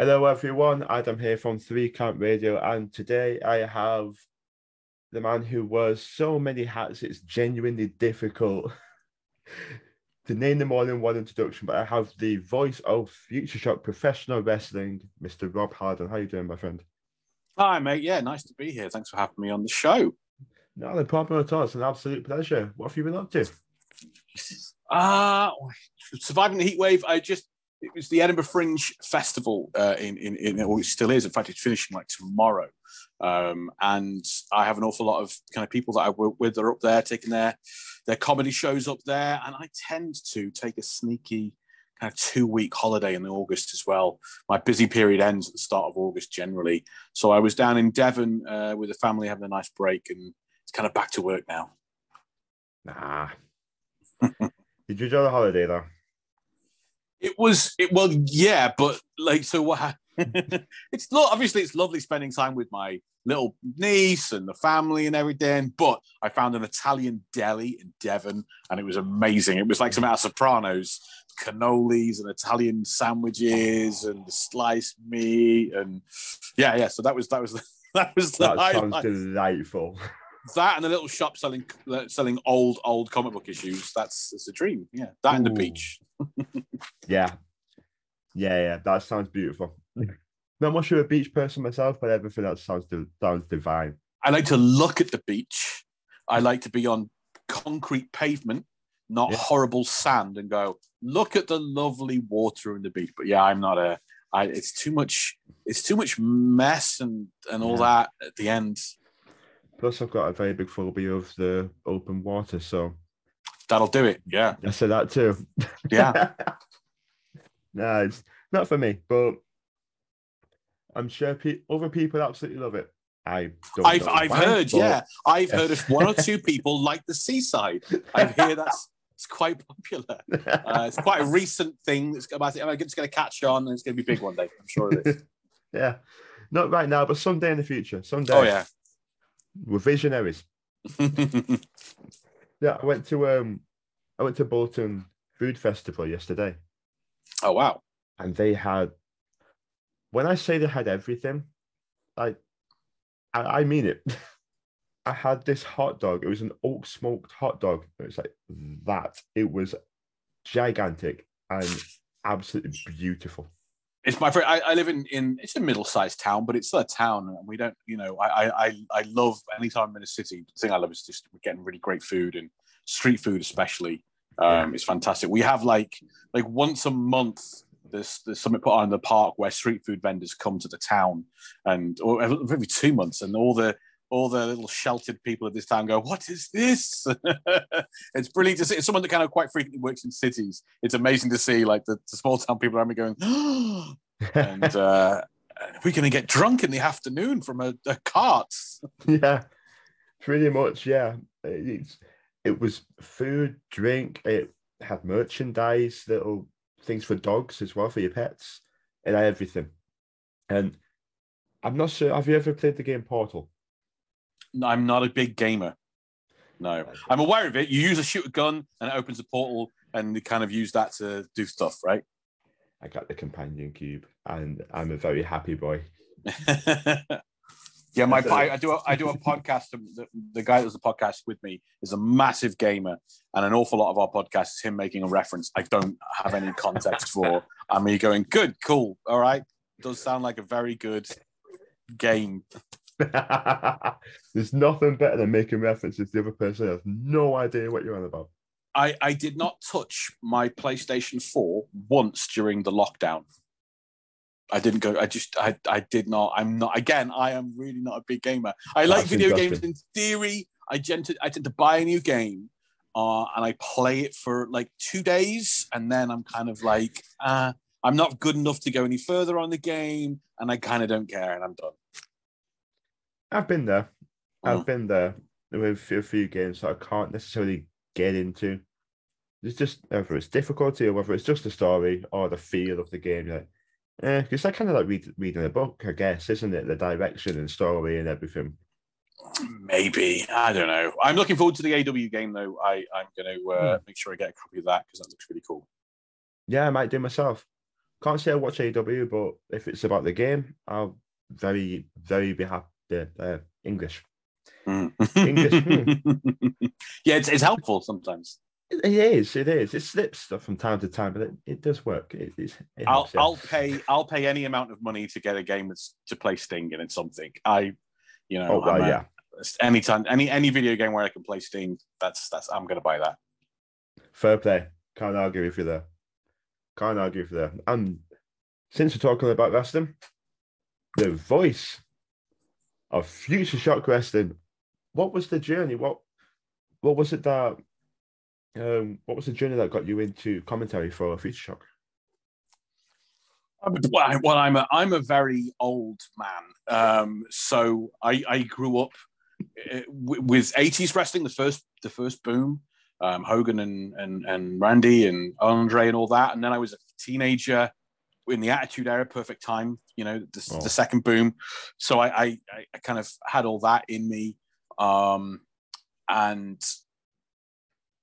Hello, everyone. Adam here from Three Camp Radio, and today I have the man who wears so many hats it's genuinely difficult to name them all in one introduction. But I have the voice of Future Shock Professional Wrestling, Mr. Rob Halden. How you doing, my friend? Hi, mate. Yeah, nice to be here. Thanks for having me on the show. No, no problem at all. It's an absolute pleasure. What have you been up to? Uh surviving the heat wave. I just it was the Edinburgh Fringe Festival uh, in, in in or it still is. In fact, it's finishing like tomorrow. Um, and I have an awful lot of kind of people that I work with that are up there taking their their comedy shows up there, and I tend to take a sneaky kind of two week holiday in August as well. My busy period ends at the start of August generally, so I was down in Devon uh, with the family having a nice break, and it's kind of back to work now. Nah. Did you enjoy the holiday though? It was it well, yeah, but like so what it's lo- obviously it's lovely spending time with my little niece and the family and everything. But I found an Italian deli in Devon, and it was amazing. It was like some out of Sopranos, cannolis and Italian sandwiches and sliced meat, and yeah, yeah. So that was that was that was the That sounds delightful. That and a little shop selling selling old old comic book issues. That's it's a dream. Yeah, that and the beach. Yeah. Yeah, yeah. That sounds beautiful. Not much of a beach person myself, but everything else sounds sounds divine. I like to look at the beach. I like to be on concrete pavement, not Yeah. horrible sand, and go look at the lovely water in the beach. But yeah, I'm not a. I, it's too much. It's too much mess and and all Yeah. that at the end. Plus, I've got a very big phobia of the open water, so That'll do it. Yeah, I said that too. yeah. no, it's not for me, but I'm sure pe- other people absolutely love it. I don't I've know I've why, heard. but Yeah, I've heard of one or two people like the seaside. I hear that's it's quite popular. Uh, it's quite a recent thing. That's about. It's going to catch on, and it's going to be big one day. I'm sure it is. yeah, not right now, but someday in the future. Someday. Oh yeah. we're visionaries. Yeah, I went to um, I went to Bolton Food Festival yesterday, oh wow. and they had. When I say they had everything, I, I, I mean it. I had this hot dog. It was an oak smoked hot dog. It was like that. It was gigantic and absolutely beautiful. It's my favorite. I, I live in in it's a middle sized town, but it's still a town, and we don't. You know, I I I, love anytime I'm in a city. The thing I love is just getting really great food and street food, especially. Um, It's fantastic. We have like like once a month. There's, there's something put on in the park where street food vendors come to the town, and or every two months, and all the all the little sheltered people of this town go, "What is this?" it's brilliant to see. It's someone that kind of quite frequently works in cities. It's amazing to see like the, the small town people around me going, and uh, we're going to get drunk in the afternoon from a, a cart. yeah, pretty much. Yeah, it's it was food, drink. It had merchandise, little things for dogs as well for your pets, and everything. And I'm not sure. Have you ever played the game Portal? I'm not a big gamer. No, I'm aware of it. You use a shoot a gun and it opens a portal, and you kind of use that to do stuff, right? I got the companion cube, and I'm a very happy boy. yeah, my I, I do a, I do a podcast. The, the guy that does the podcast with me is a massive gamer, and an awful lot of our podcast is him making a reference I don't have any context for, and me going, "Good, cool, all right." Does sound like a very good game. There's nothing better than making references to the other person has no idea what you're on about. I, I did not touch my PlayStation 4 once during the lockdown. I didn't go. I just I, I did not. I'm not again. I am really not a big gamer. I like That's video games in theory. I tend to I tend to buy a new game, uh, and I play it for like two days, and then I'm kind of like, uh, I'm not good enough to go any further on the game, and I kind of don't care, and I'm done. I've been there. I've Mm. been there with a few games that I can't necessarily get into. It's just whether it's difficulty or whether it's just the story or the feel of the game. Like, eh, because I kind of like read, reading a book, I guess, isn't it? The direction and story and everything. Maybe I don't know. I'm looking forward to the AEW game though. I I'm going to uh, make sure I get a copy of that because that looks really cool. Yeah, I might do myself. Can't say I watch AEW, but if it's about the game, I'll very, very be happy. Uh, English. Mm. English, hmm. yeah, it's, it's helpful sometimes. It it is. It is. It slips from time to time, but it, it does work. It, it I'll helps, yeah. I'll pay I'll pay any amount of money to get a game that's to play Sting in it something. I, you know, Oh, well, a- yeah. anytime any any video game where I can play Sting, that's that's I'm gonna buy that. Fair play. Can't argue with you there. Can't argue with you there. And since we're talking about wrestling, the voice of Future Shock Wrestling, what was the journey? What what was it that um what was the journey that got you into commentary for Future Shock? Well, I- well, I'm a I'm a very old man, um, so I I grew up uh, with 80s wrestling, the first the first boom, um, Hogan and and and Randy and Andre and all that, and then I was a teenager in the Attitude Era, Perfect Time, you know, the, Oh. the second boom. So I, I I kind of had all that in me, um, and.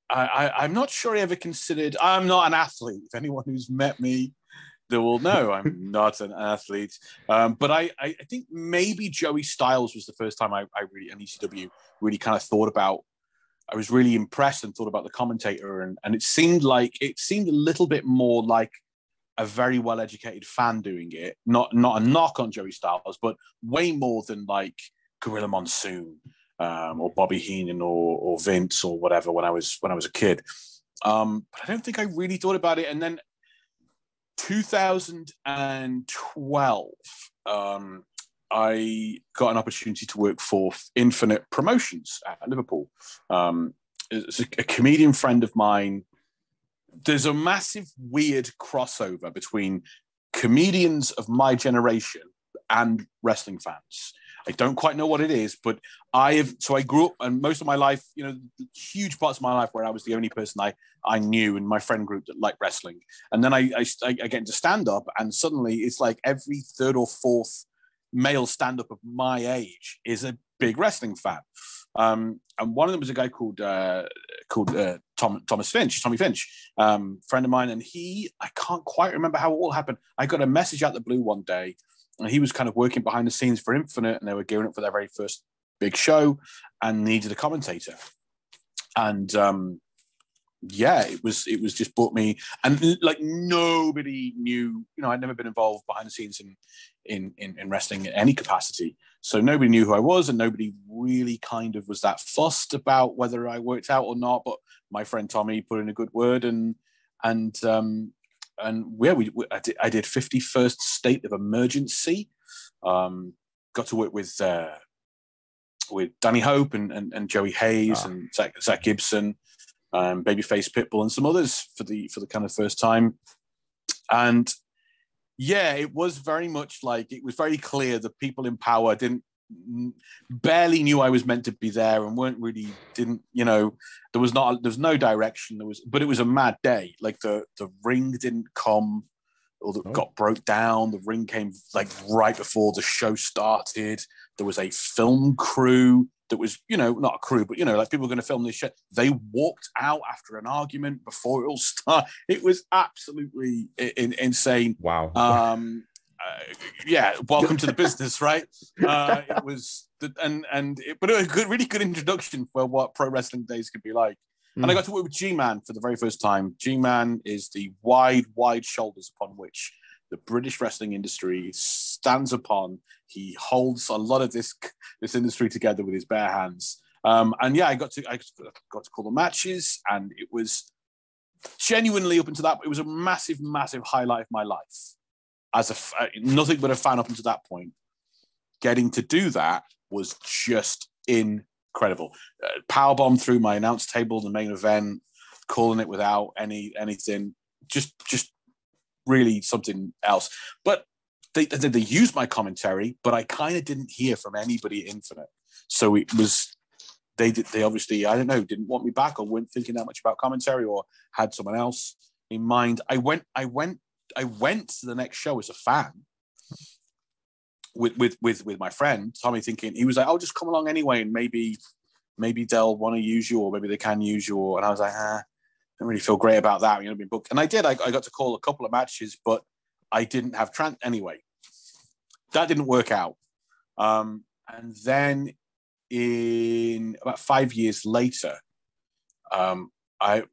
I, I, I'm not sure I ever considered. I'm not an athlete. If anyone who's met me, they will know I'm not an athlete. Um, but I, I, I think maybe Joey Styles was the first time I, I really, an ECW, really kind of thought about. I was really impressed and thought about the commentator, and, and it seemed like it seemed a little bit more like a very well educated fan doing it. Not not a knock on Joey Styles, but way more than like Gorilla Monsoon um, or Bobby Heenan or, or Vince or whatever when I was when I was a kid. Um, but I don't think I really thought about it. And then 2012, um, I got an opportunity to work for Infinite Promotions at Liverpool. Um, a, a comedian friend of mine. There's a massive weird crossover between comedians of my generation and wrestling fans. I don't quite know what it is, but I have. So I grew up, and most of my life, you know, huge parts of my life where I was the only person I I knew in my friend group that liked wrestling. And then I I, I get into stand up, and suddenly it's like every third or fourth male stand up of my age is a big wrestling fan. Um, and one of them was a guy called uh, called uh, Tom Thomas Finch, Tommy Finch, um, friend of mine, and he I can't quite remember how it all happened. I got a message out the blue one day, and he was kind of working behind the scenes for Infinite, and they were gearing up for their very first big show, and needed a commentator, and um, yeah, it was it was just brought me, and like nobody knew, you know, I'd never been involved behind the scenes in in in, in wrestling in any capacity. So nobody knew who I was, and nobody really kind of was that fussed about whether I worked out or not. But my friend Tommy put in a good word, and and um, and yeah, we, we I, did, I did fifty first state of emergency. Um, got to work with uh, with Danny Hope and and, and Joey Hayes Ah. and Zach, Zach Gibson, um, Babyface Pitbull, and some others for the for the kind of first time. And yeah, it was very much like it was very clear that people in power didn't barely knew I was meant to be there and weren't really didn't you know there was not there was no direction there was but it was a mad day like the the ring didn't come or that Oh. got broke down the ring came like right before the show started there was a film crew that was you know not a crew but you know like people were going to film this shit. They walked out after an argument before it all started it was absolutely in, insane. Wow. um uh, yeah welcome to the business right? Uh it was the, and and it, but it was a good really good introduction for what pro wrestling days could be like. And i Mm. got to work with g-man for the very first time. G-man is the wide wide shoulders upon which the british wrestling industry stands upon he holds a lot of this this industry together with his bare hands um and yeah i got to i got to call the matches and it was genuinely up until that it was a massive massive highlight of my life as a uh, nothing but a fan up until that point. Getting to do that was just incredible. Uh, powerbomb through my announce table, the main event, calling it without any anything. Just just really something else. But they they, they used my commentary, but I kind of didn't hear from anybody Infinite. So it was they did they obviously I don't know didn't want me back or weren't thinking that much about commentary or had someone else in mind. I went I went I went to the next show as a fan with with with with my friend Tommy, thinking he was like, "I'll just come along anyway, and maybe maybe they'll want to use you, or maybe they can use you." And I was like, "Ah, I don't really feel great about that." You know, being booked, and I did. I, I got to call a couple of matches, but I didn't have trans anyway. That didn't work out. Um, and then in about five years later, um, I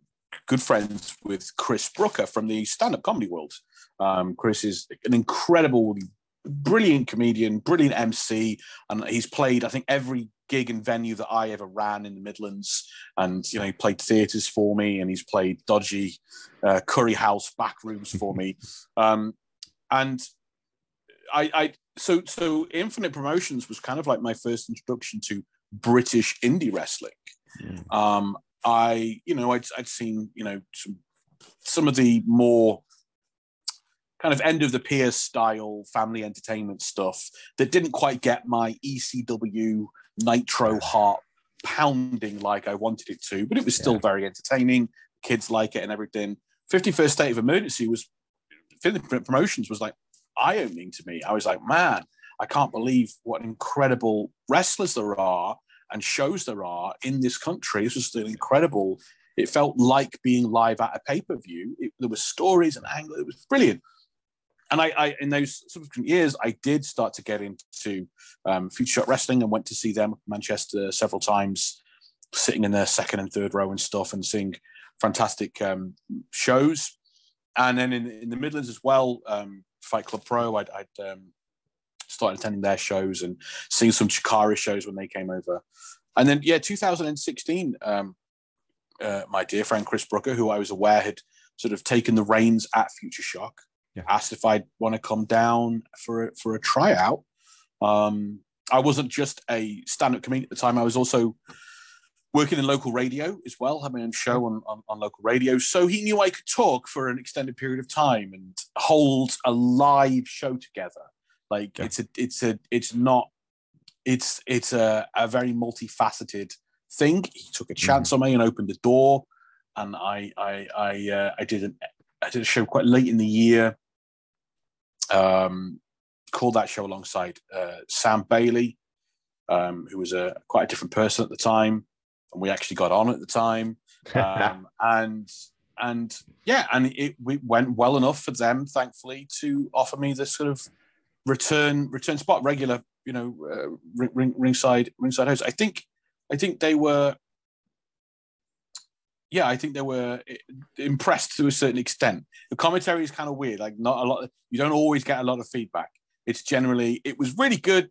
good friends with Chris Brooker from the stand-up comedy world. Um, Chris is an incredible, brilliant comedian, brilliant MC, and he's played I think every gig and venue that I ever ran in the Midlands. And you know, he played theatres for me, and he's played dodgy uh, curry house back rooms for me. Um, and I, I so so Infinite Promotions was kind of like my first introduction to British indie wrestling. Mm. Um, I, you know, I'd, I'd seen, you know, some, some of the more kind of end of the pier style family entertainment stuff that didn't quite get my ECW nitro heart pounding like I wanted it to, but it was still yeah. very entertaining. Kids like it and everything. 51st State of Emergency was, promotions was like eye opening to me. I was like, man, I can't believe what incredible wrestlers there are and shows there are in this country. This was incredible. It felt like being live at a pay per view. There were stories and angles. It was brilliant. And I, I, in those subsequent years, I did start to get into um, Future Shock Wrestling and went to see them Manchester several times, sitting in their second and third row and stuff, and seeing fantastic um, shows. And then in, in the Midlands as well, um, Fight Club Pro, I'd, I'd um, started attending their shows and seeing some Chikara shows when they came over. And then, yeah, 2016, um, uh, my dear friend Chris Brooker, who I was aware had sort of taken the reins at Future Shock, yeah. asked if I'd want to come down for a, for a tryout. Um, I wasn't just a stand-up comedian at the time. I was also working in local radio as well, having a show on, on, on, local radio. So he knew I could talk for an extended period of time and hold a live show together. Like yeah. it's a, it's a, it's not, it's, it's a, a very multifaceted thing. He took a chance mm-hmm. on me and opened the door, and I, I, I, uh, I did an, I did a show quite late in the year. Um, called that show alongside uh, Sam Bailey, um, who was a quite a different person at the time, and we actually got on at the time. Um, and and yeah, and it we went well enough for them, thankfully, to offer me this sort of return return spot regular you know uh, ring, ringside ringside host i think i think they were yeah i think they were eh, impressed to a certain extent. The commentary is kind of weird like not a lot you don't always get a lot of feedback. It's generally it was really good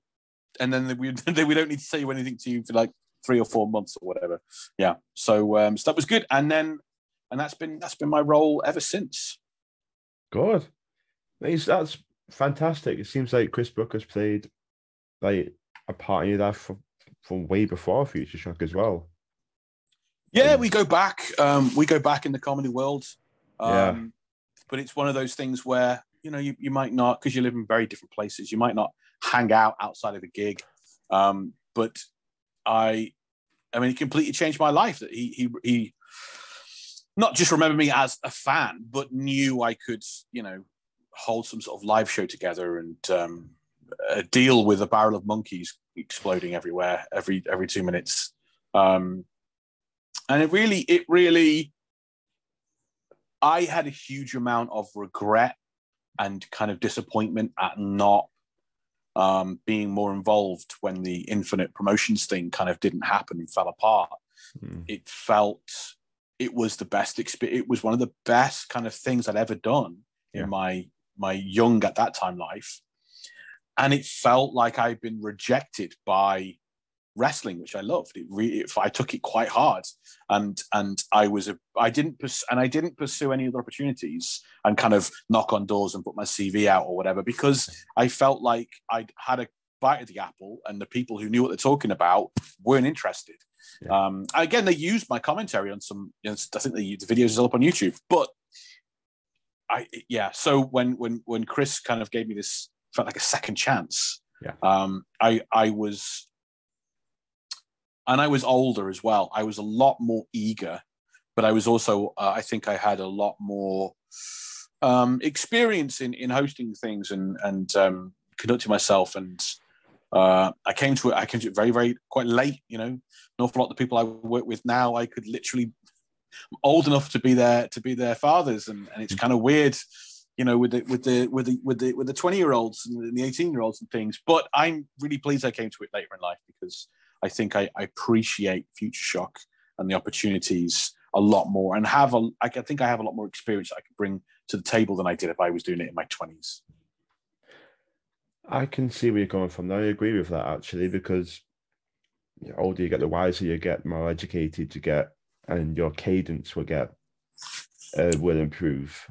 and then we, we don't need to say anything to you for like three or four months or whatever yeah so um so that was good and then and that's been that's been my role ever since good that's, that's fantastic. It seems like Chris Brooker's played like a part in your life from, from way before Future Shock as well. Yeah, we go back. Um, we go back in the comedy world. Um, yeah. But it's one of those things where, you know, you, you might not, because you live in very different places, you might not hang out outside of the gig. Um, but I, I mean, it completely changed my life that he, he, he, not just remember me as a fan, but knew I could, you know, hold some sort of live show together and um, uh, deal with a barrel of monkeys exploding everywhere every every two minutes. Um, and it really, it really, I had a huge amount of regret and kind of disappointment at not um, being more involved when the infinite promotions thing kind of didn't happen and fell apart. Mm. It felt it was the best experience. It was one of the best kind of things I'd ever done yeah. in my my young at that time life, and it felt like I'd been rejected by wrestling, which I loved. It really, I took it quite hard, and and I was a, I didn't pers- and I didn't pursue any other opportunities and kind of knock on doors and put my CV out or whatever because I felt like I'd had a bite of the apple, and the people who knew what they're talking about weren't interested. Yeah. Um, again, they used my commentary on some. You know, I think the, the videos is up on YouTube, but I yeah. So when when when Chris kind of gave me this felt like a second chance. Yeah. Um, I I was, and I was older as well. I was a lot more eager, but I was also uh, I think I had a lot more um, experience in in hosting things and and um, conducting myself and. Uh, I came to it. I came to it very, very quite late. You know, an awful lot of the people I work with now, I could literally old enough to be their to be their fathers, and, and it's kind of weird you know, with the with the with the with the with the twenty year olds and the eighteen year olds and things. But I'm really pleased I came to it later in life because I think I, I appreciate Future Shock and the opportunities a lot more, and have a I think I have a lot more experience I could bring to the table than I did if I was doing it in my twenties. I can see where you're coming from. I agree with that actually because the older you get, the wiser you get, more educated you get, and your cadence will get uh, will improve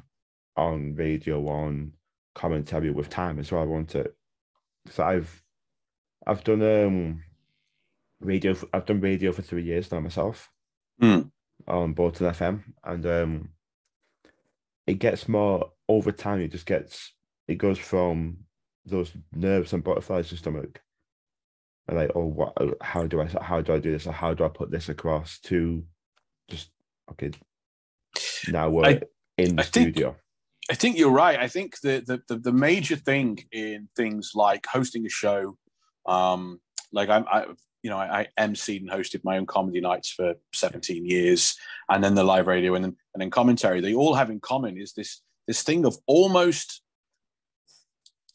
on radio, on commentary with time as well. I want it. So I've I've done um radio. I've done radio for three years now myself mm. on Bolton FM, and um, it gets more over time. It just gets it goes from those nerves and butterflies in stomach, and like, oh, what? How do I? How do I do this? Or how do I put this across? To just okay. Now we're I, in the I studio. Think, I think you're right. I think the, the the, the major thing in things like hosting a show, um, like I'm, I, you know, I, I emceed and hosted my own comedy nights for 17 years, and then the live radio and then and then commentary. They all have in common is this this thing of almost,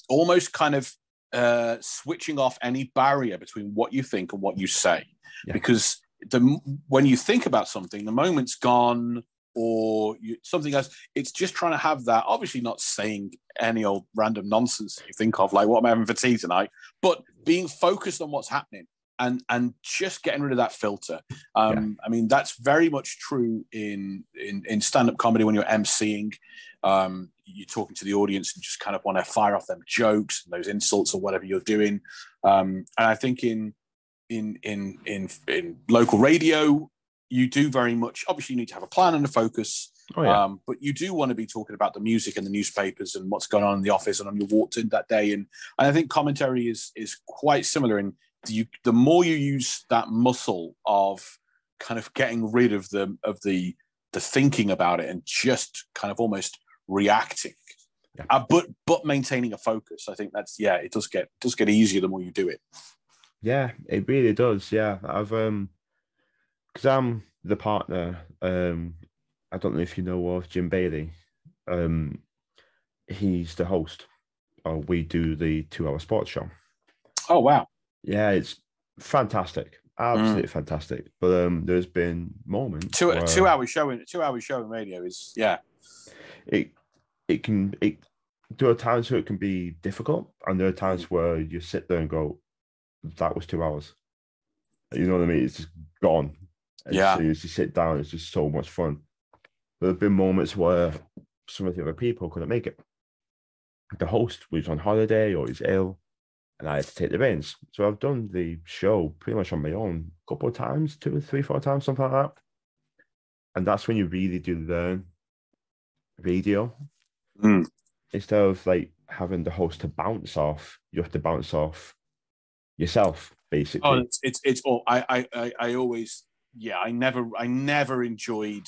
almost kind of uh, switching off any barrier between what you think and what you say, yeah. because the when you think about something, the moment's gone or you, something else. It's just trying to have that. Obviously, not saying any old random nonsense you think of, like what am I having for tea tonight, but being focused on what's happening and and just getting rid of that filter. Um, yeah. I mean, that's very much true in in, in stand up comedy when you're emceeing. Um, you're talking to the audience and just kind of want to fire off them jokes and those insults or whatever you're doing. Um, and I think in in in in in local radio, you do very much. Obviously, you need to have a plan and a focus. Oh, yeah. um, but you do want to be talking about the music and the newspapers and what's going on in the office and on your walk in that day. And, and I think commentary is is quite similar in you the more you use that muscle of kind of getting rid of the of the the thinking about it and just kind of almost reacting. Yeah. uh, but but maintaining a focus i think that's yeah it does get does get easier the more you do it. Yeah it really does. Yeah i've um because i'm the partner um i don't know if you know of jim bailey. Um he's the host or we do the two hour sports show. Oh wow yeah, it's fantastic, absolutely mm. fantastic. But um, there's been moments two two hours showing two hours showing radio is yeah. It it can it there are times where it can be difficult, and there are times mm. where you sit there and go, "That was two hours." You know what I mean? It's just gone. And yeah. You just sit down. It's just so much fun. There have been moments where some of the other people couldn't make it. The host was on holiday or he's ill, and I had to take the reins. So I've done the show pretty much on my own a couple of times, two or three, four times, something like that. And that's when you really do learn radio. Mm. Instead of like having the host to bounce off, you have to bounce off yourself, basically. Oh, it's it's, it's oh, I, I I always yeah, I never I never enjoyed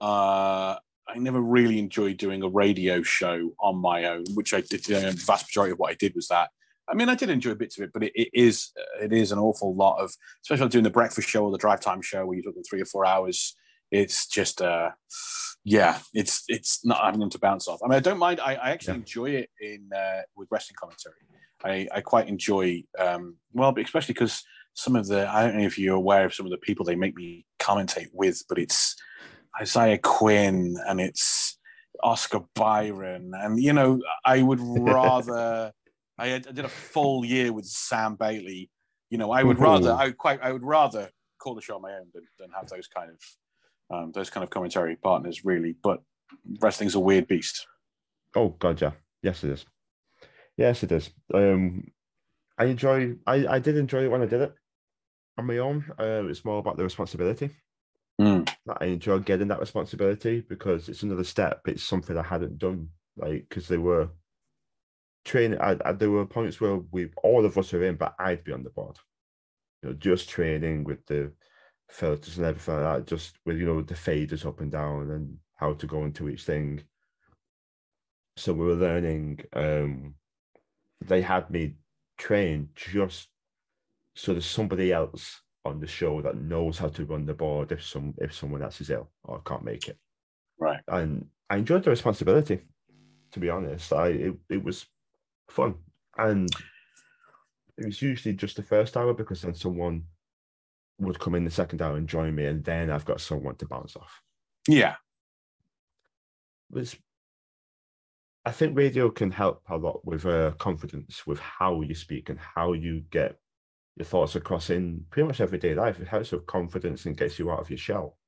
uh I never really enjoyed doing a radio show on my own, which I did. The vast majority of what I did was that. I mean, I did enjoy bits of it, but it, it is it is an awful lot of, especially doing the breakfast show or the drive time show where you're talking three or four hours. It's just, uh, yeah, it's it's not having them to bounce off. I mean, I don't mind. I, I actually yeah. enjoy it in uh, with wrestling commentary. I, I quite enjoy, um, well, especially because some of the I don't know if you're aware of some of the people they make me commentate with, but it's Isaiah Quinn and it's Oscar Byron, and you know, I would rather. I, had, I did a full year with Sam Bailey. You know, I would rather I would quite I would rather call the show on my own than, than have those kind of um, those kind of commentary partners really. But wrestling's a weird beast. Oh god, yeah, yes it is. Yes it is. Um, I enjoy. I I did enjoy it when I did it on my own. Uh, it's more about the responsibility. Mm. I enjoy getting that responsibility because it's another step. It's something I hadn't done, like because they were training. I, I, there were points where we all of us were in, but I'd be on the board. You know, just training with the filters and everything like that, just with you know the faders up and down and how to go into each thing. So we were learning. Um, they had me train just so there's somebody else on the show that knows how to run the board if some if someone else is ill or can't make it. Right. And I enjoyed the responsibility To be honest, I it, it was fun, and it was usually just the first hour because then someone would come in the second hour and join me, and then I've got someone to bounce off. Yeah, was I think radio can help a lot with uh, confidence, with how you speak and how you get your thoughts across in pretty much everyday life. It helps with confidence and gets you out of your shell.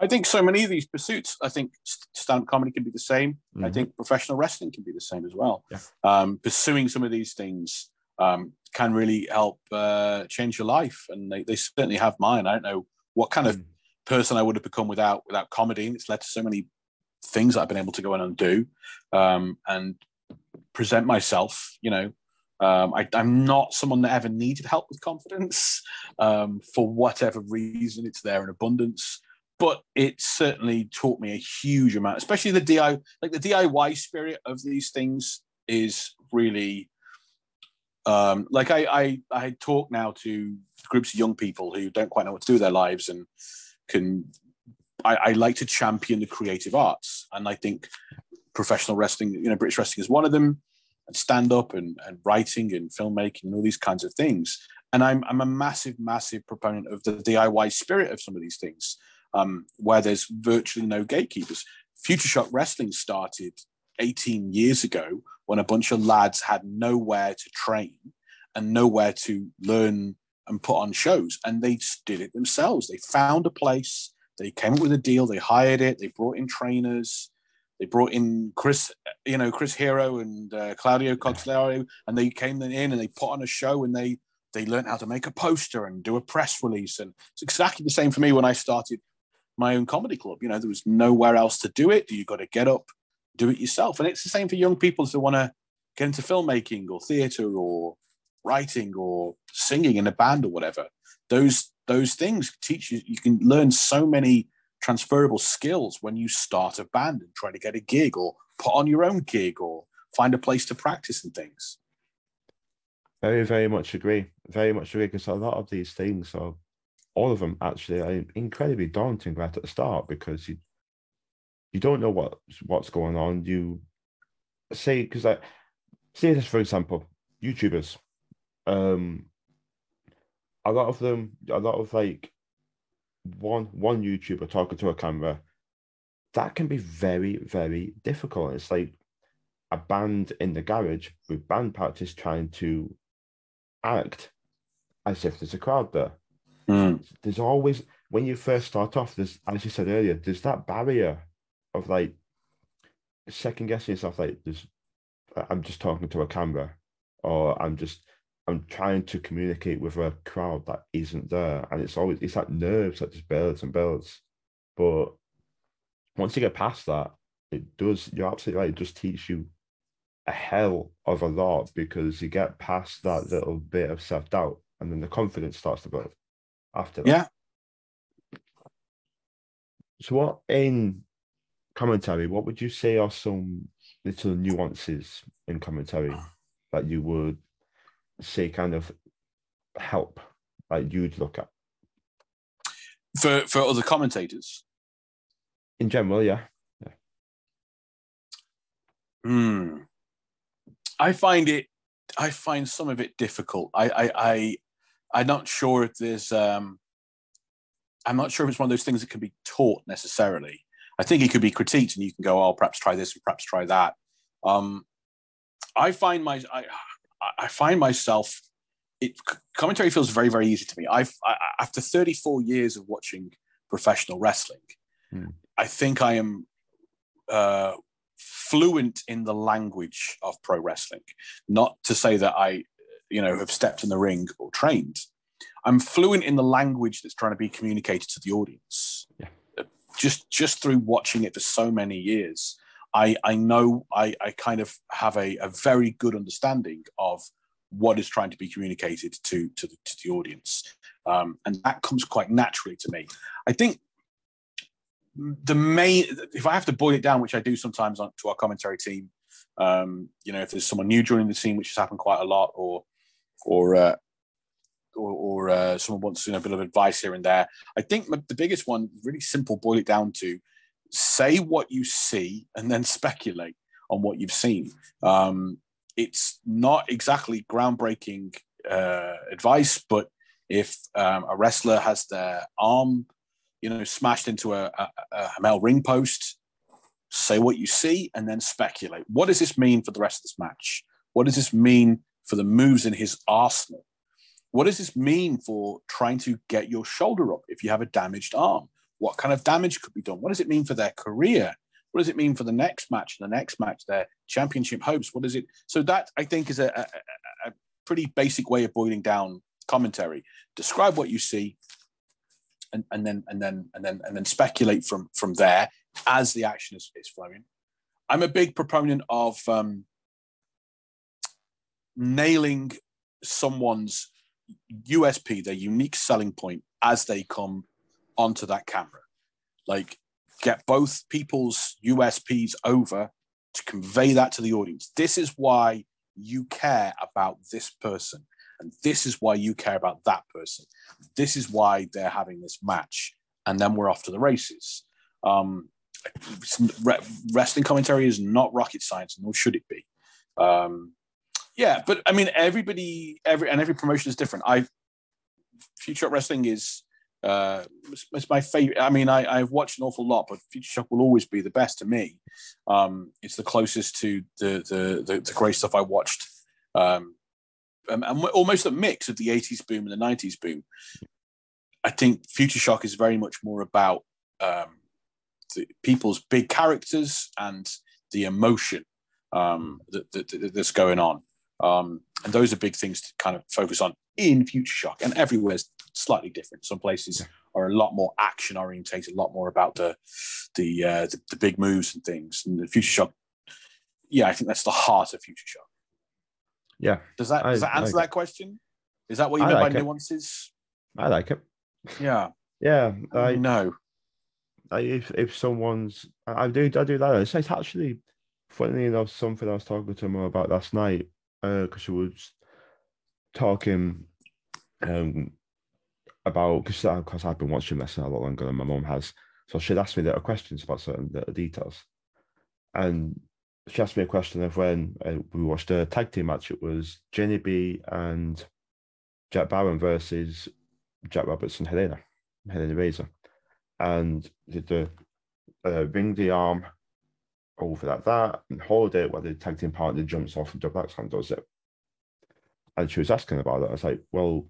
I think so many of these pursuits. I think stand-up comedy can be the same. I Mhm. think professional wrestling can be the same as well. Yeah. Um, pursuing some of these things um, can really help uh, change your life, and they, they certainly have mine. I don't know what kind of Mm. person I would have become without without comedy. And it's led to so many things that I've been able to go in and do um, and present myself. You know, um, I, I'm not someone that ever needed help with confidence um, for whatever reason. It's there in abundance, but it certainly taught me a huge amount, especially the DIY, like the DIY spirit of these things is really. Um, like I, I, I talk now to groups of young people who don't quite know what to do with their lives and can I, I like to champion the creative arts and i think professional wrestling you know british wrestling is one of them and stand up and, and writing and filmmaking and all these kinds of things and i'm, I'm a massive massive proponent of the diy spirit of some of these things um, where there's virtually no gatekeepers. Future shock wrestling started 18 years ago when a bunch of lads had nowhere to train and nowhere to learn and put on shows and they did it themselves. They found a place they came up with a deal they hired it they brought in trainers they brought in chris you know chris hero and uh, claudio castagnoli and they came in and they put on a show and they they learned how to make a poster and do a press release and it's exactly the same for me when i started my own comedy club. You know there was nowhere else to do it. You got to get up do it yourself. And it's the same for young people who want to get into filmmaking or theater or writing or singing in a band or whatever. Those those things teach you you can learn so many transferable skills when you start a band and try to get a gig or put on your own gig or find a place to practice and things. Very, very much agree. Very much agree because a lot of these things are, all of them actually are incredibly daunting right at the start because you you don't know what what's going on. You say because I say this for example, YouTubers, um, a lot of them, a lot of like one one YouTuber talking to a camera, that can be very very difficult. It's like a band in the garage with band practice trying to act as if there's a crowd there. Mm. There's always when you first start off, there's as you said earlier, there's that barrier of like second guessing yourself, like there's I'm just talking to a camera, or I'm just I'm trying to communicate with a crowd that isn't there. And it's always it's like nerves that just builds and builds. But once you get past that, it does you're absolutely right, it does teach you a hell of a lot because you get past that little bit of self-doubt and then the confidence starts to build after that. Yeah. So what in commentary, what would you say are some little nuances in commentary that you would say kind of help like you'd look at? for for other commentators In general, yeah. yeah. Hmm. I find it. I find some of it difficult. I, I, I, I'm not sure if there's. Um, I'm not sure if it's one of those things that can be taught necessarily. I think it could be critiqued, and you can go, "Oh, perhaps try this, and perhaps try that." Um, I find my, I, I find myself. It commentary feels very, very easy to me. I've I, after 34 years of watching professional wrestling, Hmm. I think I am uh, fluent in the language of pro wrestling. Not to say that I, you know, have stepped in the ring or trained. I'm fluent in the language that's trying to be communicated to the audience. Yeah. Just just through watching it for so many years, I I know I I kind of have a, a very good understanding of what is trying to be communicated to to the, to the audience, um, and that comes quite naturally to me. I think the main if i have to boil it down which i do sometimes on to our commentary team um you know if there's someone new joining the team which has happened quite a lot or or uh or, or uh, someone wants you know, a bit of advice here and there. I think the biggest one, really simple, boil it down to, say what you see and then speculate on what you've seen. Um, it's not exactly groundbreaking uh, advice, but if um, a wrestler has their arm, you know, smashed into a, a, a male ring post, say what you see and then speculate. What does this mean for the rest of this match? What does this mean for the moves in his arsenal? What does this mean for trying to get your shoulder up if you have a damaged arm? What kind of damage could be done? What does it mean for their career? What does it mean for the next match, the next match, their championship hopes? What is it? So that I think is a, a, a pretty basic way of boiling down commentary. Describe what you see, and, and then and then and then and then speculate from from there as the action is, is flowing. I'm a big proponent of um, nailing someone's USP, their unique selling point, as they come onto that camera. Like, get both people's USPs over to convey that to the audience. This is why you care about this person. And this is why you care about that person. This is why they're having this match. And then we're off to the races. Um, wrestling commentary is not rocket science, nor should it be. Um, yeah, but I mean, everybody, every and every promotion is different. I Future Shock Wrestling is uh, it's, my favorite. I mean, I, I've watched an awful lot, but Future Shock will always be the best to me. Um, it's the closest to the the the, the great stuff I watched. Um, and, and almost a mix of the 80s boom and the 90s boom. I think Future Shock is very much more about um, the, people's big characters and the emotion um, that, that, that's going on. Um, and those are big things to kind of focus on in Future Shock. And everywhere's slightly different. Some places are a lot more action orientated, a lot more about the the, uh, the, the big moves and things. And the Future Shock, yeah, I think that's the heart of Future Shock. Yeah. Does that does that answer like that question? Is that what you I mean like by it. nuances? I like it. Yeah. Yeah. I know. if if someone's I do I do that. It's, it's actually funny enough something I was talking to him about last night because uh, she was talking um about because I've been watching wrestling a lot longer than my mom has. So she'd asked me little questions about certain little details, and she asked me a question of when uh, we watched a tag team match. It was Jenny B and Jack Barron versus Jack Roberts and Helena, Helena Razor, and did the uh, ring the arm over that that and hold it while the tag team partner jumps off and Joe Blackstown does it. And she was asking about it. I was like, well,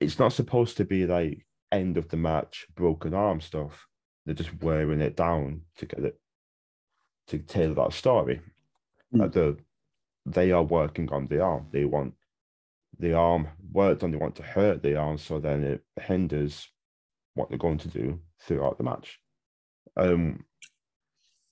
it's not supposed to be like end of the match, broken arm stuff. They're just wearing it down to get it to tell that story. Mm. Like the they are working on the arm. They want the arm worked on. They want to hurt the arm, so then it hinders what they're going to do throughout the match. Um,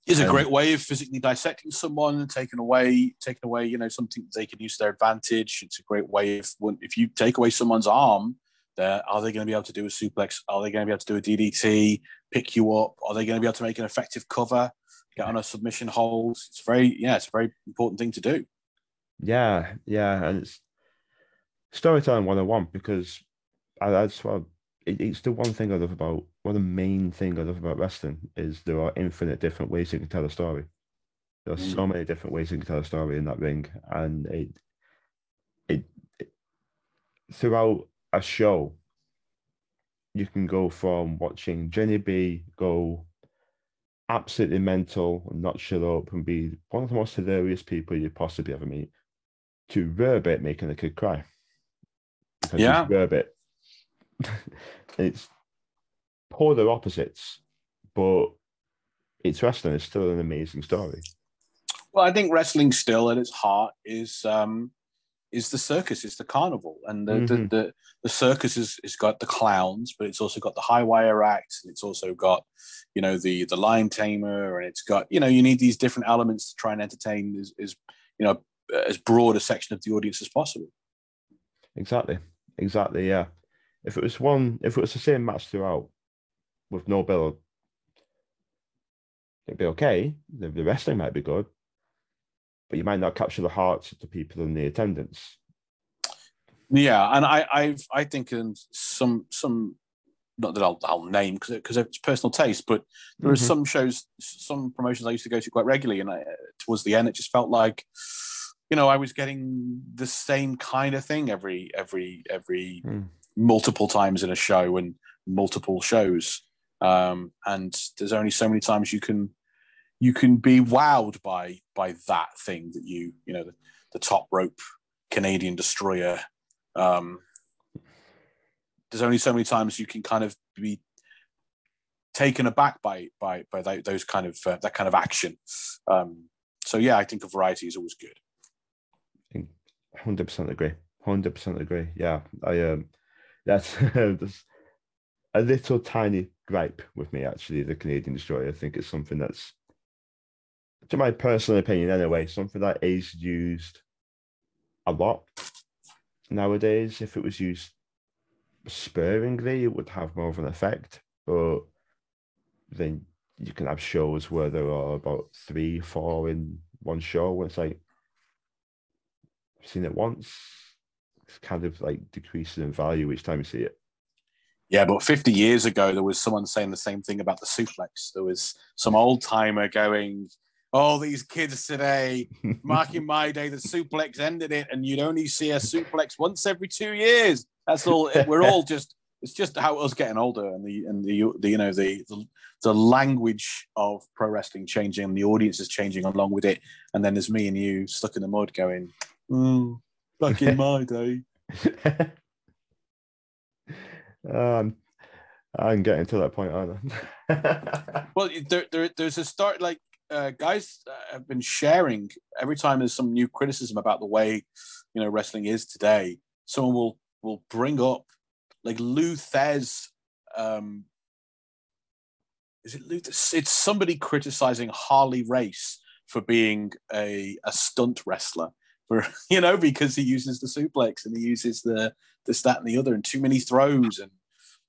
is a um, great way of physically dissecting someone and taking away taking away you know something they can use to their advantage. It's a great way if if you take away someone's arm, there are they going to be able to do a suplex? Are they going to be able to do a DDT? Pick you up? Are they going to be able to make an effective cover? get on a submission hold. It's very, yeah, it's a very important thing to do. Yeah, yeah, and it's storytelling 101 because I, that's what it, it's the one thing I love about one of the main thing I love about wrestling is there are infinite different ways you can tell a story. There are mm. so many different ways you can tell a story in that ring, and it, it, it throughout a show, you can go from watching Jenny B go absolutely mental and not shut up and be one of the most hilarious people you possibly ever meet to Rarebit making a kid cry. Because yeah. Rarebit. it's polar opposites, but it's wrestling. It's still an amazing story. Well, I think wrestling still at its heart is um, is the circus, is the carnival, and the mm-hmm. the, the, the, circus has, has got the clowns, but it's also got the high wire act, and it's also got, you know, the the lion tamer, and it's got, you know, you need these different elements to try and entertain as, as you know as broad a section of the audience as possible. Exactly, exactly, yeah. If it was one, if it was the same match throughout, with no bill, it'd be okay. The, the wrestling might be good, but you might not capture the hearts of the people in the attendance. Yeah, and I I've I think in some some not that I'll, I'll name because it's personal taste, but there mm-hmm. are some shows, some promotions I used to go to quite regularly, and I, towards the end, it just felt like, you know, I was getting the same kind of thing every every every mm. Multiple times in a show and multiple shows, um, and there's only so many times you can you can be wowed by by that thing that you you know the, the top rope Canadian destroyer. Um, there's only so many times you can kind of be taken aback by by by those kind of uh, that kind of action. Um, so yeah, I think a variety is always good. Hundred percent agree. Hundred percent agree. Yeah, I um, that's, a little tiny gripe with me actually. The Canadian destroyer. I think it's something that's, to my personal opinion anyway, something that is used a lot nowadays. If it was used sparingly, it would have more of an effect. But then you can have shows where there are about three, four in one show. Where it's like, I've seen it once. It's kind of like decreasing in value each time you see it. Yeah, but 50 years ago, there was someone saying the same thing about the suplex. There was some old timer going, Oh, these kids today, marking my day, the suplex ended it, and you'd only see a suplex once every two years. That's all. We're all just. It's just how us getting older and the and the, the you know the, the, the language of pro wrestling changing and the audience is changing along with it. And then there's me and you stuck in the mud going, mm, back in my day. um, I'm getting to that point, aren't I? well, there, there, there's a start like uh, guys have been sharing every time there's some new criticism about the way you know wrestling is today. Someone will will bring up like Lou Thesz. Um, is it Lou? It's somebody criticizing Harley Race for being a, a stunt wrestler for you know because he uses the suplex and he uses the this that and the other and too many throws and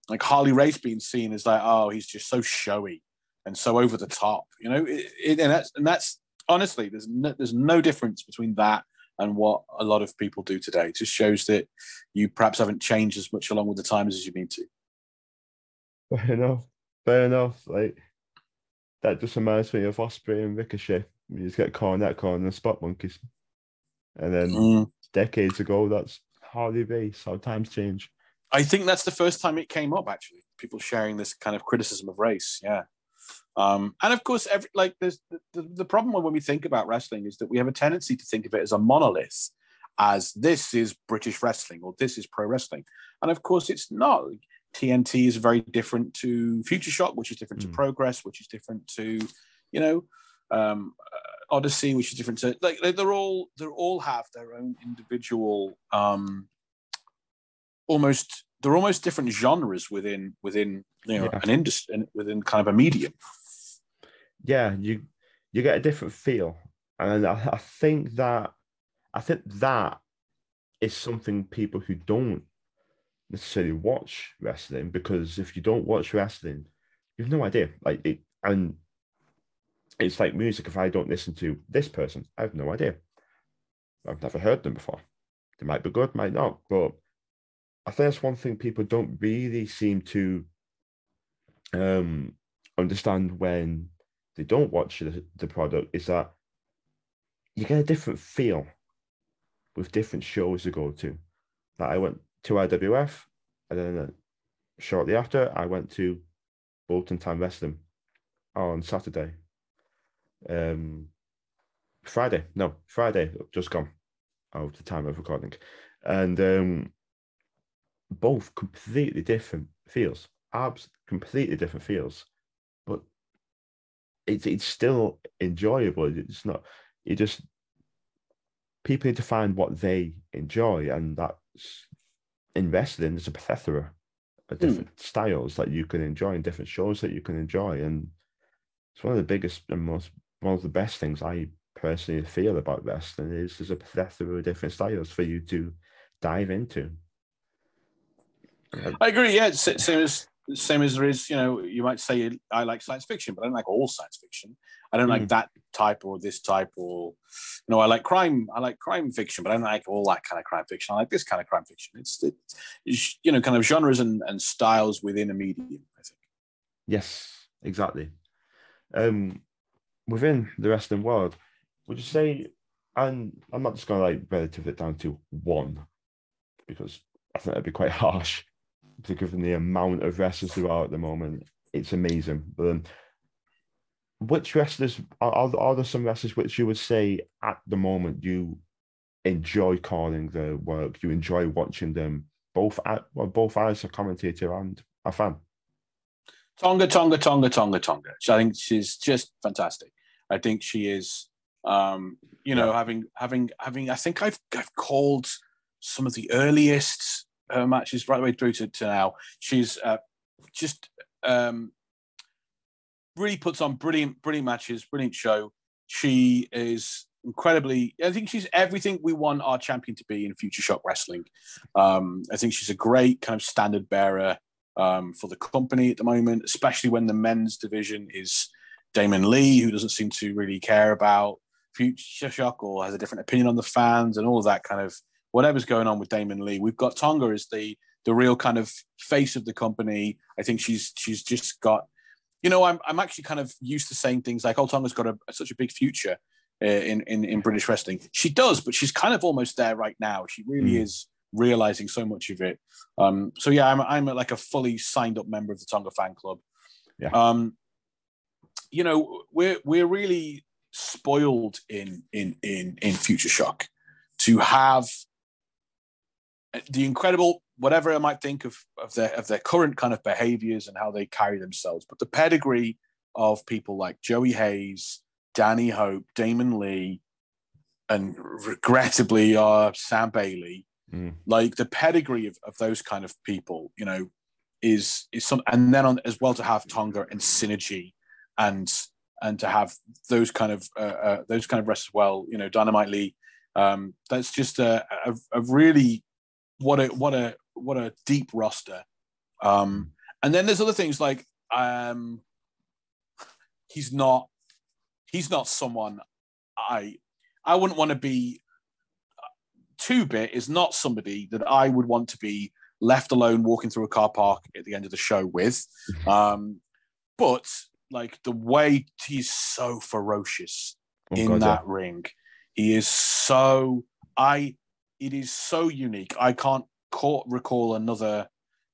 like Harley Race being seen as like oh he's just so showy and so over the top you know it, it, and that's and that's honestly there's no, there's no difference between that and what a lot of people do today. It just shows that you perhaps haven't changed as much along with the times as you need to. Fair enough. Fair enough. Like that just reminds me of Ospreay and Ricochet. You just get Cornette calling the spot monkeys. And then mm. decades ago, that's Harley Race, How times change. I think that's the first time it came up, actually. People sharing this kind of criticism of race. Yeah. Um, and of course, every, like there's the, the, problem when we think about wrestling is that we have a tendency to think of it as a monolith, as this is British wrestling or this is pro wrestling, and of course it's not. TNT is very different to Future Shock, which is different mm. to hmm. Progress, which is different to, you know, um, Odyssey, which is different to like they're all they all have their own individual, um, almost they're almost different genres within within you know yeah. an industry within kind of a medium yeah, you you get a different feel, and I, I think that I think that is something people who don't necessarily watch wrestling because if you don't watch wrestling, you have no idea. Like it, and it's like music. If I don't listen to this person, I have no idea. I've never heard them before. They might be good, might not, but I think that's one thing people don't really seem to um, understand when they don't watch the, the product is that you get a different feel with different shows to go to. Like I went to IWF, and then uh, shortly after, I went to Bolton Town Wrestling on Saturday. Um, Friday, no, Friday, just gone out the time of recording. And um, both completely different feels, abs completely different feels but it's it's still enjoyable. It's not. You just people need to find what they enjoy, and that's invested in. There's a plethora of hmm. different mm. styles that you can enjoy and different shows that you can enjoy, and it's one of the biggest and most one of the best things I personally feel about wrestling is there's a plethora of different styles for you to dive into. I agree. Yeah, same as same as there is, you know, you might say I like science fiction, but I don't like all science fiction. I don't mm. like that type or this type, or you know, I like crime. I like crime fiction, but I don't like all that kind of crime fiction. I like this kind of crime fiction. It's, it's you know, kind of genres and, and styles within a medium. I think. Yes, exactly. Um, within the wrestling world, would you say? And I'm not just going to like relative it down to one, because I think that'd be quite harsh given the amount of wrestlers there are at the moment, it's amazing. But um, which wrestlers are, are there some wrestlers which you would say at the moment you enjoy calling their work, you enjoy watching them, both at well, both as a commentator and a fan? Tonga, Tonga, Tonga, Tonga, Tonga. I think she's just fantastic. I think she is, um, you know, having having having. I think I've I've called some of the earliest her matches right the way through to, to now. She's uh, just um, really puts on brilliant, brilliant matches, brilliant show. She is incredibly. I think she's everything we want our champion to be in Future Shock Wrestling. Um, I think she's a great kind of standard bearer um, for the company at the moment, especially when the men's division is Damon Lee, who doesn't seem to really care about Future Shock or has a different opinion on the fans and all of that kind of whatever's going on with Damon Lee. We've got Tonga as the the real kind of face of the company. I think she's she's just got, you know, I'm I'm actually kind of used to saying things like, "Oh, Tonga's got a, such a big future uh, in, in in British wrestling." She does, but she's kind of almost there right now. She really mm. is realizing so much of it. Um, so yeah, I'm I'm like a fully signed up member of the Tonga fan club. Yeah. Um, you know, we're we're really spoiled in in in in Future Shock to have the incredible whatever I might think of of their of their current kind of behaviors and how they carry themselves, but the pedigree of people like Joey Hayes, Danny Hope, Damon Lee, and regrettably uh, Sam Bailey, mm. like the pedigree of, of those kind of people, you know, is is some, and then on as well to have Tonga and Synergy, and and to have those kind of uh, uh, those kind of rests as well, you know, Dynamite Lee. Um, that's just a, a, a really what a what a what a deep roster. Um, and then there's other things like um, he's not he's not someone I I wouldn't want to be. Two bit is not somebody that I would want to be left alone walking through a car park at the end of the show with. Um, but like the way he's so ferocious oh, in God, that yeah. ring, he is so I it is so unique. I can't call, recall another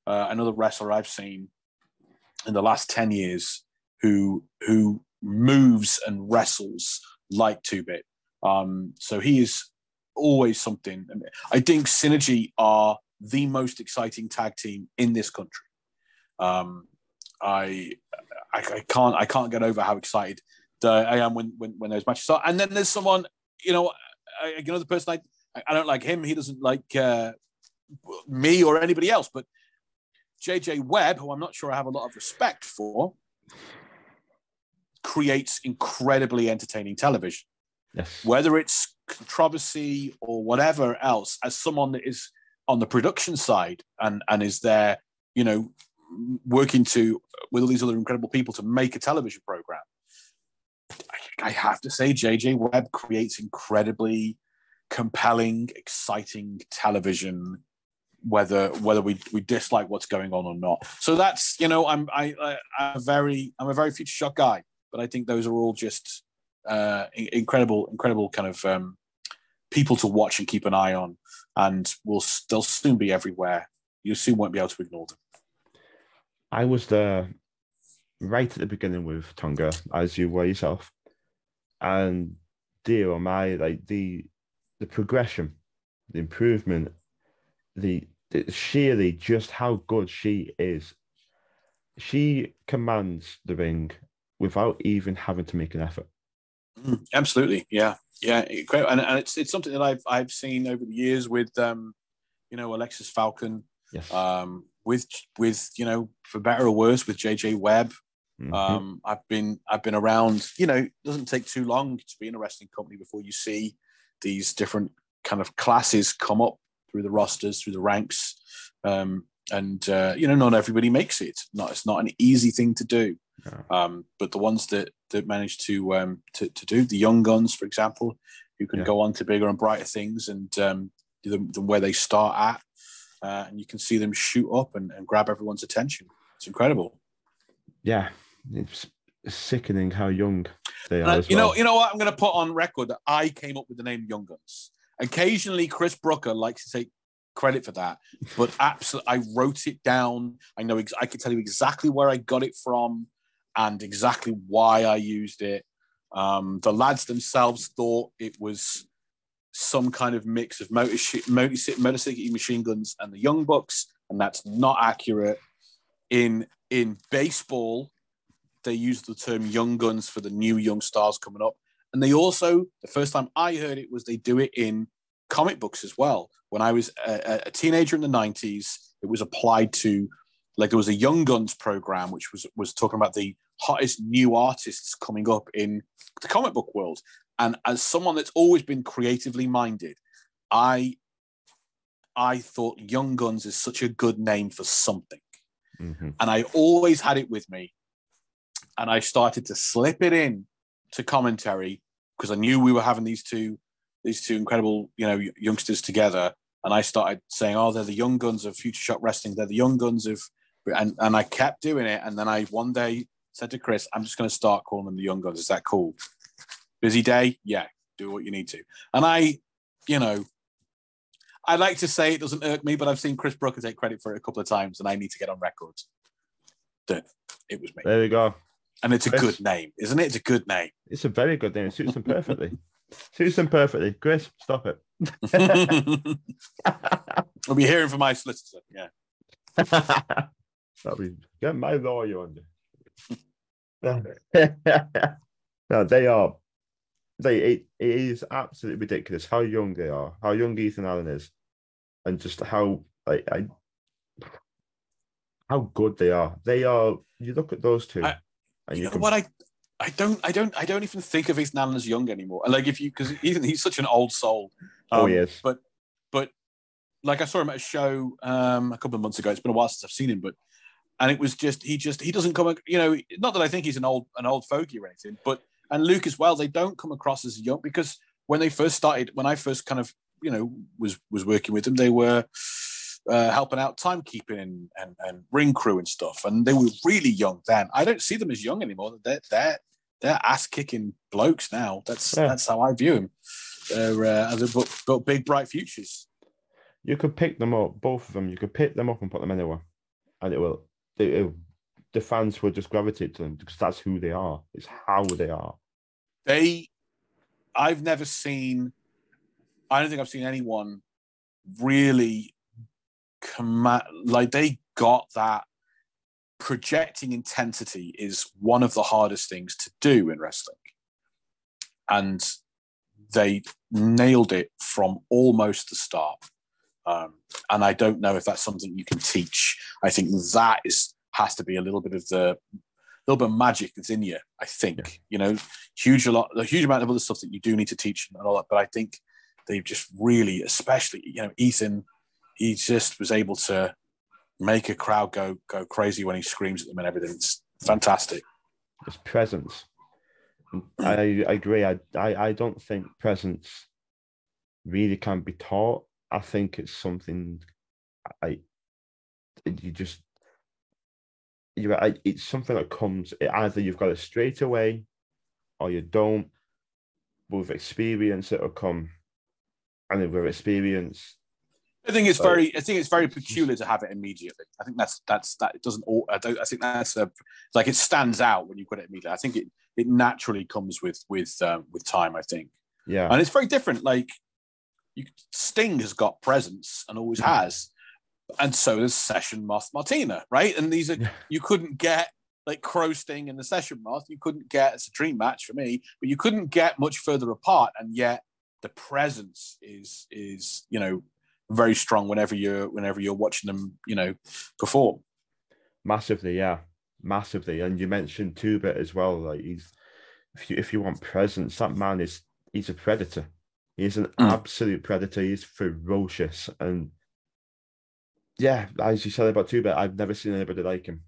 uh, another wrestler I've seen in the last ten years who who moves and wrestles like Two Bit. Um, so he is always something. I think Synergy are the most exciting tag team in this country. Um, I, I, I can't I can't get over how excited I am when, when when those matches are. And then there's someone you know another person I I don't like him. He doesn't like uh, me or anybody else. But JJ Webb, who I'm not sure I have a lot of respect for, creates incredibly entertaining television. Yes. Whether it's controversy or whatever else, as someone that is on the production side and and is there, you know, working to with all these other incredible people to make a television program. I have to say, JJ Webb creates incredibly compelling, exciting television, whether whether we, we dislike what's going on or not. So that's you know I'm I, I a very I'm a very future shock guy, but I think those are all just uh, incredible incredible kind of um, people to watch and keep an eye on, and will they'll soon be everywhere. You soon won't be able to ignore them. I was there right at the beginning with Tonga, as you were yourself, and dear oh my, like the the progression, the improvement, the, the sheerly just how good she is. She commands the ring without even having to make an effort. Mm, absolutely, yeah, yeah, great, and, and it's it's something that I've I've seen over the years with um, you know, Alexis Falcon, yes. um, with with you know, for better or worse, with JJ Webb. Mm-hmm. Um, I've been I've been around. You know, it doesn't take too long to be in a wrestling company before you see these different kind of classes come up through the rosters, through the ranks. Um, and uh, you know, not everybody makes it. Not it's not an easy thing to do. Yeah. Um, but the ones that that manage to um, to to do the young guns, for example, who can Yeah. go on to bigger and brighter things, and um, than where they start at, uh, and you can see them shoot up and, and grab everyone's attention. It's incredible. Yeah, it's sickening how young they are. Uh, you know, you know what? I'm going to put on record that I came up with the name Young Guns. Occasionally, Chris Brooker likes to take credit for that, but absolutely, I wrote it down. I know ex- I can tell you exactly where I got it from and exactly why I used it. Um, the lads themselves thought it was some kind of mix of motor, shi- motor, machine guns and the Young Bucks, and that's not accurate. In in baseball, they use the term young guns for the new young stars coming up. And they also, the first time I heard it was they do it in comic books as well. When I was a, a teenager in the 90s, it was applied to, like, there was a Young Guns program, which was, was talking about the hottest new artists coming up in the comic book world. And as someone that's always been creatively minded, I I thought Young Guns is such a good name for something Mhm. and I always had it with me. And I started to slip it in to commentary because I knew we were having these two, these two incredible, you know, youngsters together. And I started saying, "Oh, they're the young guns of Future Shock Wrestling. They're the young guns of," and and I kept doing it. And then I one day said to Chris, "I'm just going to start calling them the young guns. Is that cool?" Busy day, yeah. Do what you need to. And I, you know, I like to say it doesn't irk me, but I've seen Chris Brooker take credit for it a couple of times, and I need to get on record that it was me. There we go. And it's a good name, isn't it? It's a good name. It's a very good name. It suits them perfectly. suits them perfectly. Chris, stop it. I'll be hearing from my solicitor. Yeah. That'll be get my lawyer on no, they are. They it, it is absolutely ridiculous how young they are, how young Ethan Allen is, and just how I, I how good they are. They are. You look at those two, I- and You you know can what? I I don't I don't I don't even think of Ethan Allen as young anymore. Like if you because even he's such an old soul. Oh, Um, he is. But but like I saw him at a show um a couple of months ago. It's been a while since I've seen him, but and it was just he just he doesn't come you know not that I think he's an old an old fogey or anything, but and Luke as well. They don't come across as young because when they first started, when I first kind of you know was was working with them, they were. Uh, helping out timekeeping and, and, and ring crew and stuff, and they were really young then. I don't see them as young anymore. They're they're they're ass kicking blokes now. That's Yeah. that's how I view them. They're uh, they've got, got big bright futures. you could pick them up, both of them. You could pick them up and put them anywhere, and it will. It, it- the fans will just gravitate to them because that's who they are. It's how they are. They, I've never seen. I don't think I've seen anyone really command like they got that projecting intensity is one of the hardest things to do in wrestling and they nailed it from almost the start um, and i don't know if that's something you can teach i think that is has to be a little bit of the little bit of magic that's in you i think Yeah. you know huge a lot a huge amount of other stuff that you do need to teach and all that but i think they've just really especially you know ethan he just was able to make a crowd go go crazy when he screams at them and everything. It's fantastic. It's presence. I, I agree. I, I I don't think presence really can be taught. I think it's something I you just you it's something that comes either you've got it straight away or you don't. With experience, it'll come, and with experience, I think it's Right. very. I think it's very peculiar to have it immediately. I think that's that's that. It doesn't. all I don't. I think that's a, like it stands out when you put it immediately. I think it it naturally comes with with um, with time. I think, yeah, and it's very different. Like you, Sting has got presence and always has, and so does Session Moth Martina, right? And these are Yeah. you couldn't get like Crow Sting and the Session Moth. You couldn't get it's a dream match for me, but you couldn't get much further apart, and yet the presence is is you know very strong whenever you're whenever you're watching them you know perform. Massively, yeah, massively. And you mentioned two bit as well. Like he's, if you if you want presence, that man is he's a predator. He's an Mm. absolute predator. He's ferocious, and yeah, as you said about Two Bit, I've never seen anybody like him.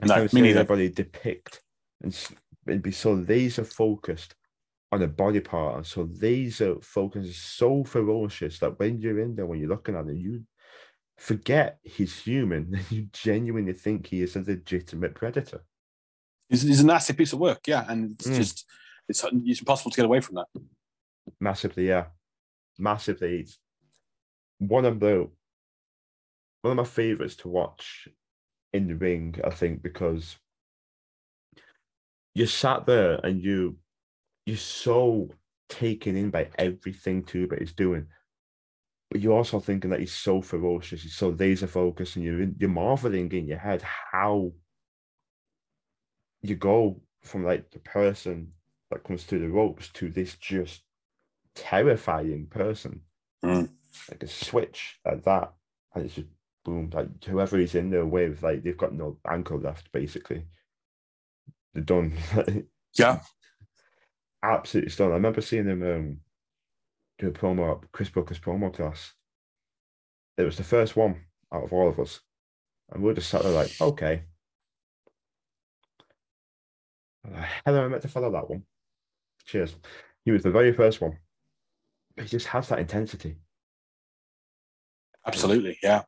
I've No, never me seen neither. anybody depict and, and be so laser focused on a body part and so laser focused, is so ferocious that when you're in there, when you're looking at him, you forget he's human and you genuinely think he is a legitimate predator. He's, he's a nasty piece of work, yeah, and it's Mm. just it's it's impossible to get away from that. Massively, yeah. Massively. It's one of the one of my favorites to watch in the ring, I think, because you sat there and you you're so taken in by everything Two Bit is doing. But you're also thinking that he's so ferocious, he's so laser focused, and you're in, you're marveling in your head how you go from like the person that comes through the ropes to this just terrifying person. Mm. Like a switch like that, and it's just boom. Like whoever he's in there with, like they've got no ankle left, basically. They're done. Yeah. absolutely stunned. I remember seeing him um, do a promo at Chris Brooker's promo class. It was the first one out of all of us, and we were just sat there like, okay. Hello, I meant to follow that one. Cheers. He was the very first one. He just has that intensity. Absolutely, yeah.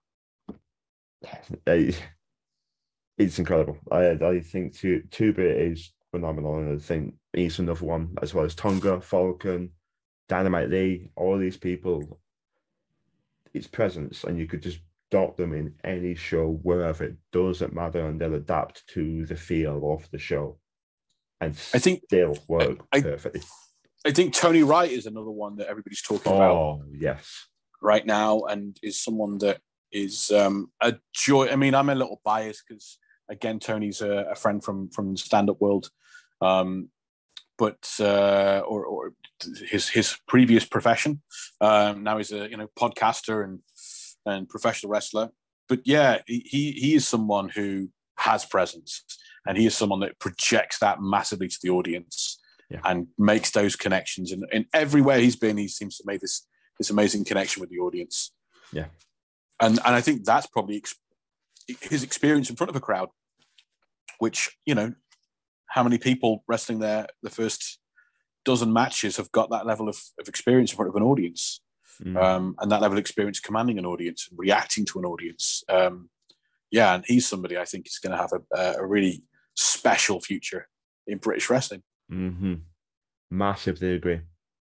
Uh, It's incredible. I I think Tu- Two Bit is phenomenal, and I think he's another one as well as Tonga, Falcon, Dynamite Lee, all these people. Its presence, and you could just dot them in any show wherever. It doesn't matter, and they'll adapt to the feel of the show, and I think- they'll work I- perfectly. I think Tony Wright is another one that everybody's talking about Oh yes, right now, and is someone that is um, a joy. I mean, I'm a little biased because again, Tony's a, a friend from from the stand-up world, um, but uh, or, or his his previous profession. Um, now he's a you know podcaster and and professional wrestler. But yeah, he he is someone who has presence, and he is someone that projects that massively to the audience. Yeah. And makes those connections, and in everywhere he's been, he seems to make this this amazing connection with the audience. Yeah. And and I think that's probably ex- his experience in front of a crowd, which you know, how many people wrestling there the first dozen matches have got that level of, of experience in front of an audience, Mm. um, and that level of experience commanding an audience and reacting to an audience. Um, yeah, and he's somebody I think is going to have a, a really special future in British wrestling. hmm Massively agree.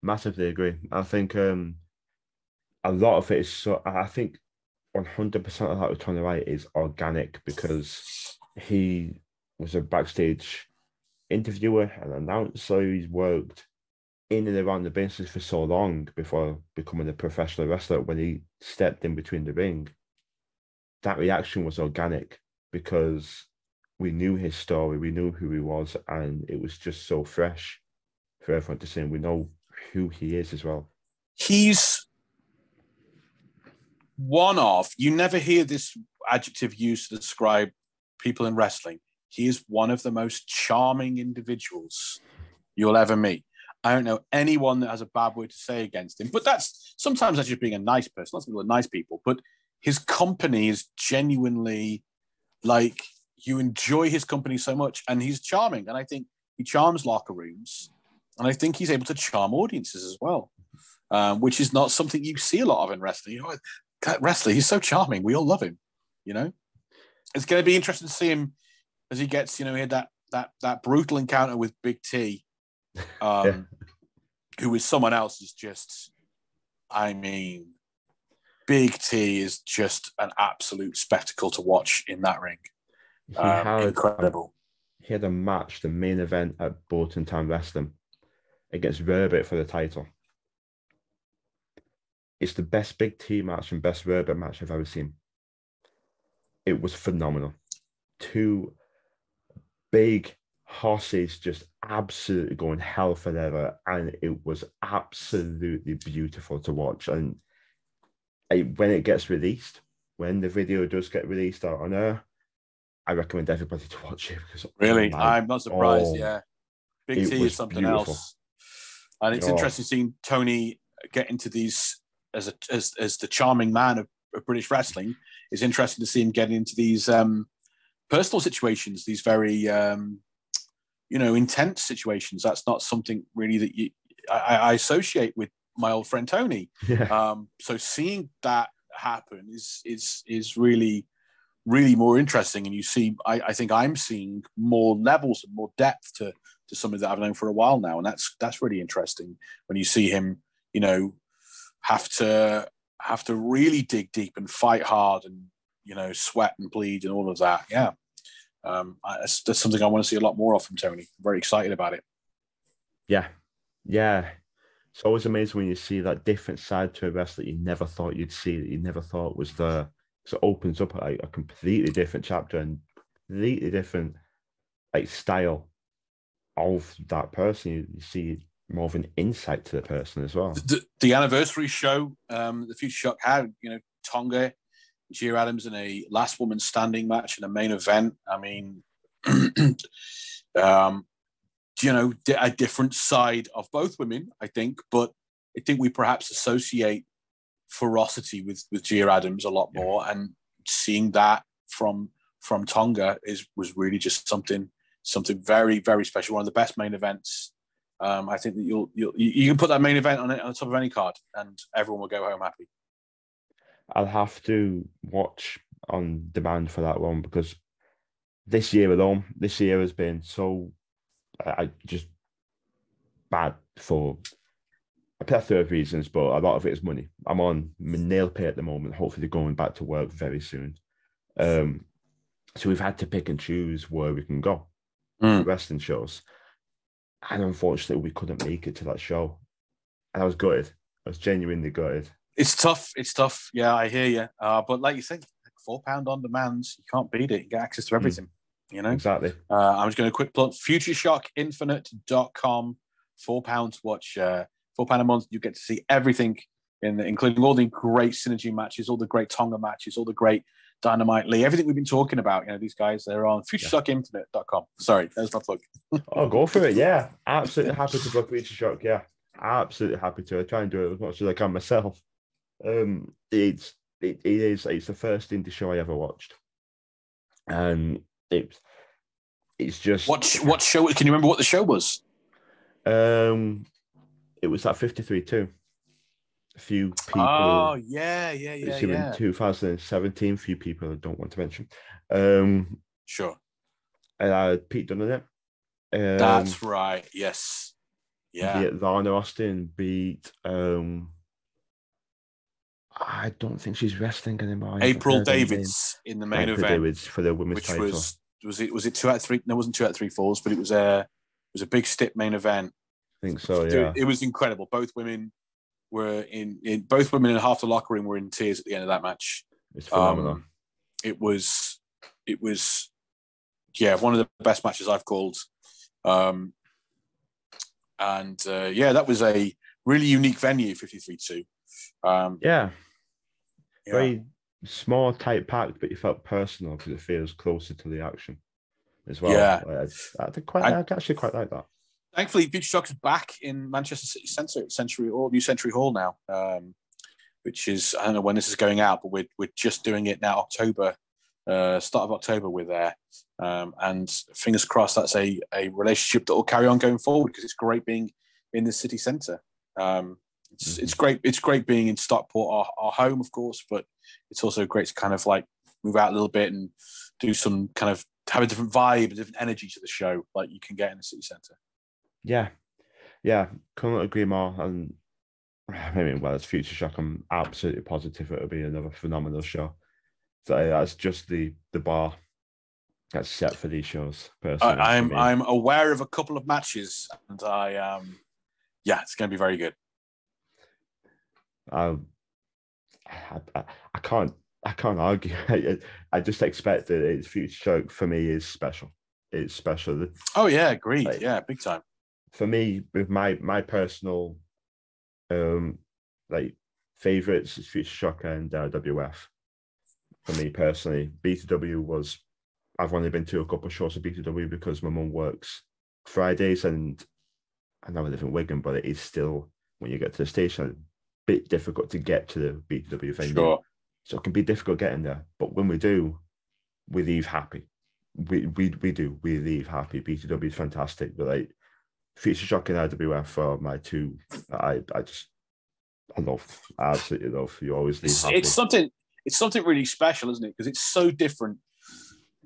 Massively agree. I think um a lot of it is so I think 100% of that with Tony Wright is organic because he was a backstage interviewer and announcer. He's worked in and around the business for so long before becoming a professional wrestler. When he stepped in between the ring, that reaction was organic because we knew his story, we knew who he was, and it was just so fresh for everyone to see. And we know who he is as well. he's one of you never hear this adjective used to describe people in wrestling. He is one of the most charming individuals you'll ever meet. I don't know anyone that has a bad word to say against him but that's sometimes that's just being a nice person lots of people are nice people but his company is genuinely like you enjoy his company so much and he's charming and i think he charms locker rooms and i think he's able to charm audiences as well um, which is not something you see a lot of in wrestling. You know, that wrestler, he's so charming. We all love him. You know, it's going to be interesting to see him as he gets. You know, he had that that that brutal encounter with Big T, um, Yeah. who is someone else. Is just, I mean, Big T is just an absolute spectacle to watch in that ring. He Um, had incredible. he had a match, the main event at Bolton Town Wrestling against Rarebit for the title. It's the best Big T match and best Rarebit match I've ever seen. It was phenomenal. Two big horses just absolutely going hell for leather, and it was absolutely beautiful to watch. And when it gets released, when the video does get released out on air, I recommend everybody to watch it because oh Really, oh I'm not surprised. oh, yeah, Big T is something beautiful. else, and it's Oh. interesting seeing Tony get into these as a as, as the charming man of, of British wrestling it's interesting to see him get into these um, personal situations, these very um, you know intense situations. That's not something really that you I, I associate with my old friend Tony. Yeah. Um, so seeing that happen is is is really really more interesting, and you see, I, I think I'm seeing more levels and more depth to to somebody that I've known for a while now, and that's that's really interesting when you see him, you know, have to have to really dig deep and fight hard and you know sweat and bleed and all of that. Yeah, um, I, that's, that's something I want to see a lot more of from Tony. I'm very excited about it. Yeah, yeah. It's always amazing when you see that different side to a wrestler you never thought you'd see, that you never thought was there. So it opens up like a completely different chapter and completely different like style of that person. You, you see more of an insight to the person as well. The, the anniversary show, um, the Future Shock had, you know, Tonga, Gia Adams in a last woman standing match in a main event. I mean, um, you know, a different side of both women, I think, but I think we perhaps associate ferocity with with Gia Adams a lot more, yeah. and seeing that from from Tonga is was really just something something very very special. One of the best main events. Um, I think that you'll, you'll you can put that main event on it on the top of any card, and everyone will go home happy. I'll have to watch on demand for that one because this year alone, this year has been so I just bad for a plethora of reasons, but a lot of it is money. I'm on nail pay at the moment. Hopefully, going back to work very soon. Um, so we've had to pick and choose where we can go, mm. wrestling shows, and unfortunately, we couldn't make it to that show. And I was gutted. I was genuinely gutted. It's tough. It's tough. Yeah, I hear you. Uh, but like you said, four pound on demand, you can't beat it. You get access to mm. everything. Mm. You know, exactly. Uh, I'm just going to quick plug futureshockinfinite.com. Four pounds watch, uh, four pound a month. You get to see everything in the, including all the great synergy matches, all the great Tonga matches, all the great Dynamite Lee, everything we've been talking about. You know, these guys, they're on futureshockinfinite.com. Sorry, there's my plug. oh, go for it. Yeah. Absolutely happy to plug Future Shock. Yeah. Absolutely happy to. I try and do it as much as I can myself. Um, it's it, it is it's the first indie show I ever watched. And it's it's just what what show? Can you remember what the show was? Um, it was that fifty three two. A few people. Oh yeah, yeah, yeah. yeah. in 2017. Few people I don't want to mention. Um, sure. And I had Pete Dunne in it. Um, That's right. Yes. Yeah. Beat Lana Austin beat. Um, I don't think she's wrestling anymore. April Davids in the main event. April event. Davids for the women's which title. Was, was it was it two out of three? No, it wasn't two out of three falls, but it was a it was a big stip main event. I think so. Yeah, it, it was incredible. Both women were in, in both women in half the locker room were in tears at the end of that match. It's phenomenal. Um, it was it was yeah one of the best matches I've called. Um, and uh, yeah, that was a really unique venue, 53-2. Um, yeah. yeah. Very small, tight packed, but you felt personal because it feels closer to the action as well. Yeah, I, I, quite, I, I actually quite like that. Thankfully, Future Shock is back in Manchester City Centre, Century or New Century Hall now, um, which is I don't know when this is going out, but we're we're just doing it now, October, uh, start of October. We're there, um, and fingers crossed that's a a relationship that will carry on going forward because it's great being in the city centre. Um, it's, mm-hmm. it's great. It's great being in Stockport, our, our home, of course, but it's also great to kind of like move out a little bit and do some kind of have a different vibe, a different energy to the show, like you can get in the city centre. Yeah, yeah, couldn't agree more. And I mean, well, it's Future Shock. I'm absolutely positive it'll be another phenomenal show. So that's just the the bar that's set for these shows. Personally, I, am I'm aware of a couple of matches, and I um, yeah, it's going to be very good. Um, I, I, I can't I can't argue. I, I just expect that its future Shock for me is special. It's special. Oh yeah, agreed. Like, yeah, big time. For me, with my my personal um like favorites is Future Shock and uh, WF. For me personally, BTW was I've only been to a couple of shows of BTW because my mum works Fridays and I know I live in Wigan, but it is still when you get to the station a bit difficult to get to the BTW venue. Sure. So it can be difficult getting there. But when we do, we leave happy. We we we do. We leave happy. BTW is fantastic. But like Future Shock and IWF are my two I I just I love. Absolutely love. You always leave It's, it's something. It's something really special, isn't it? Because it's so different.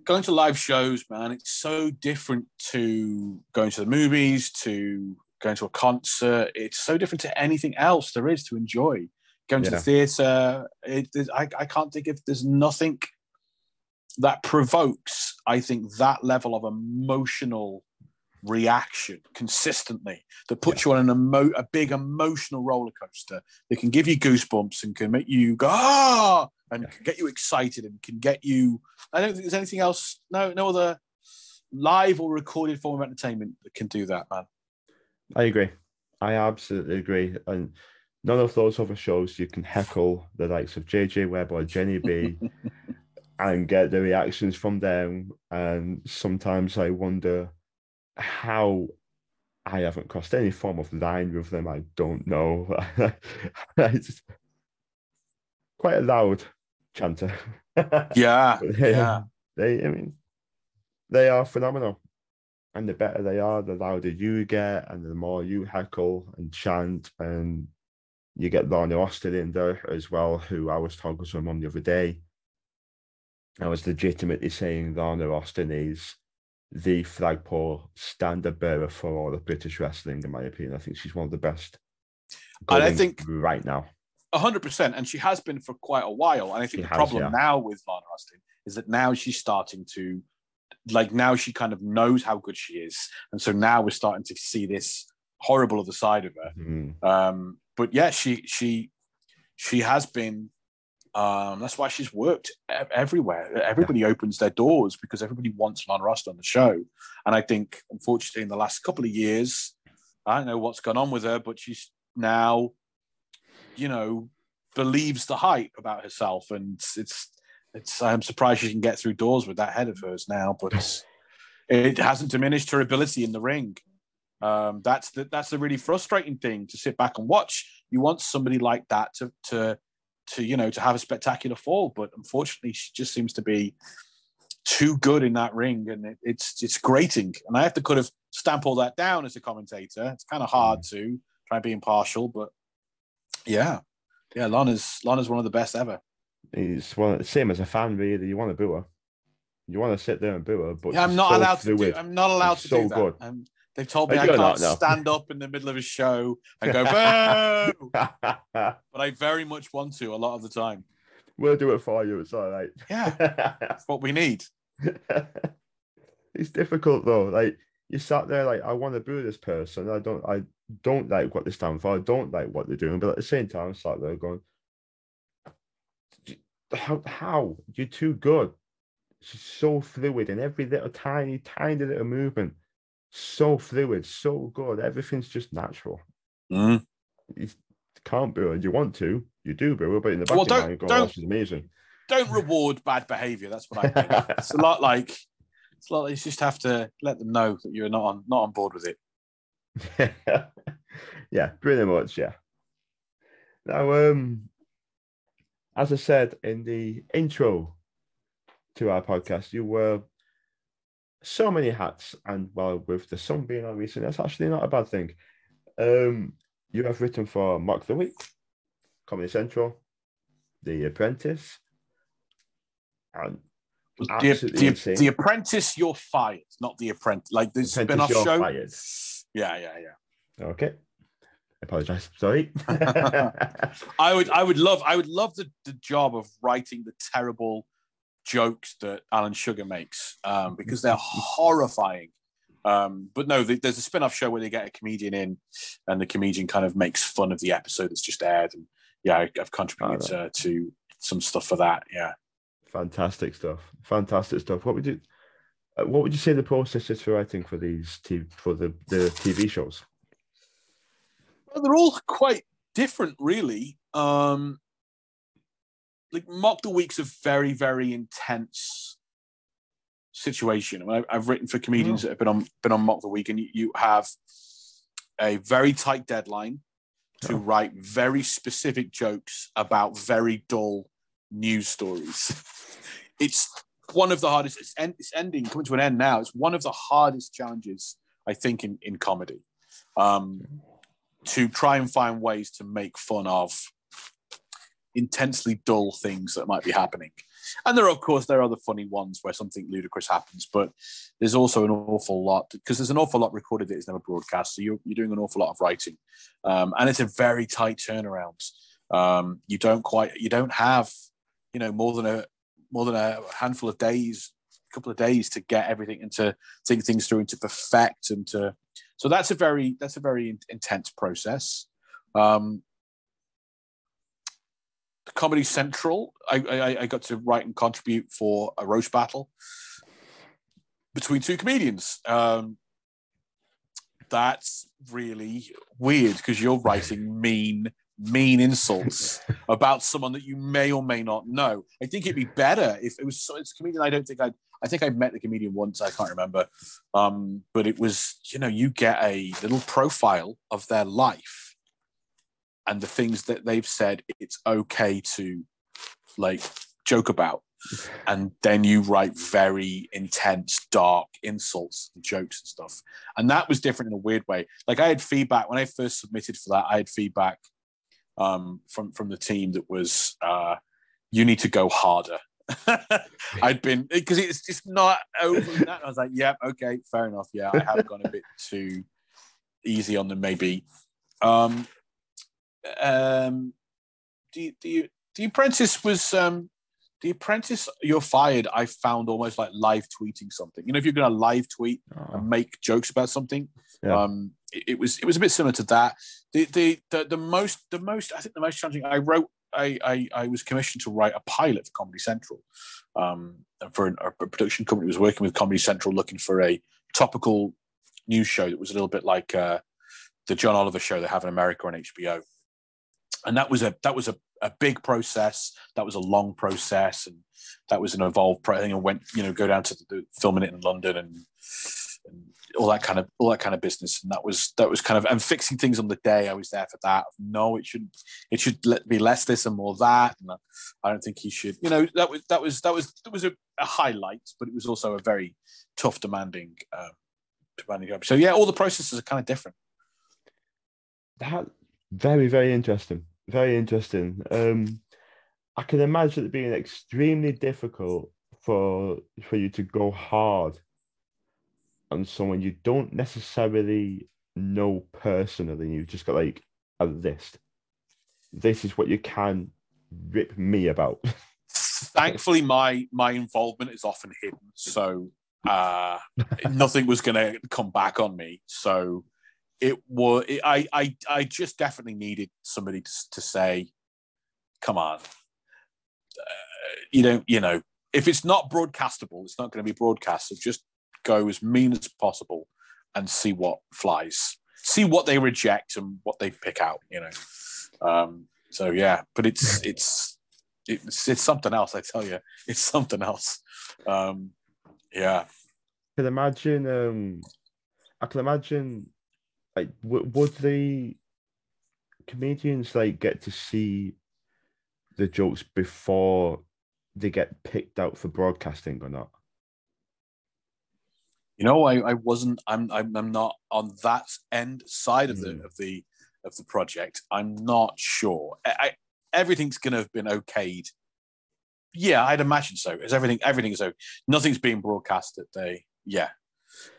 Going to live shows, man, it's so different to going to the movies, to going to a concert. It's so different to anything else there is to enjoy. Going to the theatre, it, I, I can't think if there's nothing that provokes, I think, that level of emotional reaction consistently that puts you on an emo- a big emotional roller coaster that can give you goosebumps and can make you go ah and can get you excited and can get you I don't think there's anything else no no other live or recorded form of entertainment that can do that man I agree. I absolutely agree. And none of those other shows you can heckle the likes of JJ Webb or Jenny B and get the reactions from them. And sometimes I wonder how I haven't crossed any form of line with them. I don't know. it's quite a loud chanter. yeah they, yeah they, I mean, they are phenomenal. And the better they are, the louder you get, and the more you heckle and chant. And you get Lana Austin in there as well, who I was talking to him on the other day. I was legitimately saying Lana Austin is the flagpole standard bearer for all of British wrestling, in my opinion. I think she's one of the best. And I think- right now. hundred percent, and she has been for quite a while. And I think She the has, problem yeah. now with Lana Austin is that now she's starting to, like, now she kind of knows how good she is, and so now we're starting to see this horrible other side of her. Mhm. Um, but yeah, she she she has been. Um, that's why she's worked everywhere. Everybody opens their doors because everybody wants Lana Austin on the show. And I think, unfortunately, in the last couple of years, I don't know what's gone on with her, but she's now, you know, believes the hype about herself, and it's it's. I'm surprised she can get through doors with that head of hers now, but it hasn't diminished her ability in the ring. Um, that's the that's the really frustrating thing to sit back and watch. You want somebody like that to to to you know to have a spectacular fall, but unfortunately, she just seems to be too good in that ring, and it, it's it's grating. And I have to kind of stamp all that down as a commentator. It's kind of hard mm. to try and be impartial, but yeah, yeah, Lana's Lana's one of the best ever. It's one same as a fan, really. You want to boo her. You want to sit there and boo her, but Yeah, I'm not allowed to do. I'm not allowed She's to so do that. good. And they've told me I can't not stand up in the middle of a show and go boo. but I very much want to a lot of the time. We'll do it for you. It's all right. Yeah, that's what we need. it's difficult though. Like you sat there, like I want to boo this person. I don't. I don't like what they stand for. I don't like what they're doing. But at the same time, I sat there going, "How? How? You're too good." She's so fluid in every little tiny, tiny little movement. So fluid, so good. Everything's just natural. Mm. You can't boo her. You want to, you do boo her, but in the back Well, of your don't- mind, go, don't- "Oh, amazing." Don't reward bad behavior. That's what I think. it's a lot like it's a lot. You just have to let them know that you're not on not on board with it. yeah, pretty much, yeah. Now, um, as I said in the intro to our podcast, you wear so many hats, and well, with the sun being on recently, that's actually not a bad thing. Um, you have written for Mock the Week, Comedy Central, The Apprentice, and The, absolutely the, insane. the Apprentice, you're fired, not the Apprentice. Like the spin-off show. Fired. Yeah, yeah, yeah. Okay, I apologize. Sorry. I would, I would love, I would love the, the job of writing the terrible jokes that Alan Sugar makes um, because they're horrifying. Um, but no, the, there's a spin-off show where they get a comedian in, and the comedian kind of makes fun of the episode that's just aired. And yeah, I, I've contributed uh, to some stuff for that. Yeah. Fantastic stuff. Fantastic stuff. What would you uh, what would you say the process is for writing for these t- for the, the TV shows? Well, they're all quite different, really. Um, like Mock the Week's a very, very intense situation. I mean, I've written for comedians that have been on been on Mock the Week, and you, you have a very tight deadline to Oh. write very specific jokes about very dull news stories. It's one of the hardest. It's, end, it's ending, coming to an end now. It's one of the hardest challenges I think in in comedy, um, to try and find ways to make fun of intensely dull things that might be happening. And there, are, of course, there are the funny ones where something ludicrous happens, but there's also an awful lot because there's an awful lot recorded that is never broadcast. So you're, you're doing an awful lot of writing, um, and it's a very tight turnaround. Um, you don't quite, you don't have, you know, more than a more than a handful of days, a couple of days to get everything and to think things through and to perfect and to. So that's a very that's a very intense process. Um, Comedy Central, I, I, I got to write and contribute for a roast battle between two comedians. Um, that's really weird because you're writing mean, mean insults about someone that you may or may not know. I think it'd be better if it was so it's a comedian. I don't think I'd. I think I met the comedian once. I can't remember, um, but it was you know you get a little profile of their life and the things that they've said it's okay to like joke about. And then you write very intense dark insults and jokes and stuff. And that was different in a weird way. Like i had feedback when i first submitted for that i had feedback um, from from the team that was uh, you need to go harder. I'd been because it's just not over that. I was like yeah okay fair enough. Yeah i have gone a bit too easy on them maybe. Um, um, the the the apprentice was um, the apprentice. You're fired. I found almost like live tweeting something. You know, if you're going to live tweet oh. and make jokes about something, yeah. um, it, it, was it was a bit similar to that. The, the the the most the most I think the most challenging. I wrote. I, I, I was commissioned to write a pilot for Comedy Central, um, for an, a production company was working with Comedy Central, looking for a topical news show that was a little bit like uh, the John Oliver show they have in America on HBO and that was a that was a, a big process. That was a long process, and that was an involved thing. And went you know go down to the, filming it in London and, and all that kind of all that kind of business. And that was that was kind of and fixing things on the day. I was there for that. No, it should it should be less this and more that. And I don't think he should. You know that was that was that was that was a, a highlight, but it was also a very tough, demanding, um, demanding job. So yeah, all the processes are kind of different. That very very interesting very interesting. Um, I can imagine it being extremely difficult for for you to go hard on someone you don't necessarily know personally. You've just got like a list. This is what you can rip me about. Thankfully, my my involvement is often hidden, so uh, nothing was going to come back on me. So it was it, I, I I just definitely needed somebody to, to say, "Come on, uh, you don't you know if it's not broadcastable, it's not going to be broadcast. So just go as mean as possible and see what flies, see what they reject and what they pick out. You know, um, so yeah, but it's it's it's it's something else. I tell you, it's something else. Um, yeah, I can imagine. Um, I can imagine like w- would the comedians like get to see the jokes before they get picked out for broadcasting or not? You know, I, I wasn't. I'm, I'm I'm not on that end side of the mm. of the of the project. I'm not sure. I, I, everything's going to have been okayed. Yeah, I'd imagine so. Is everything everything is so nothing's being broadcast that they yeah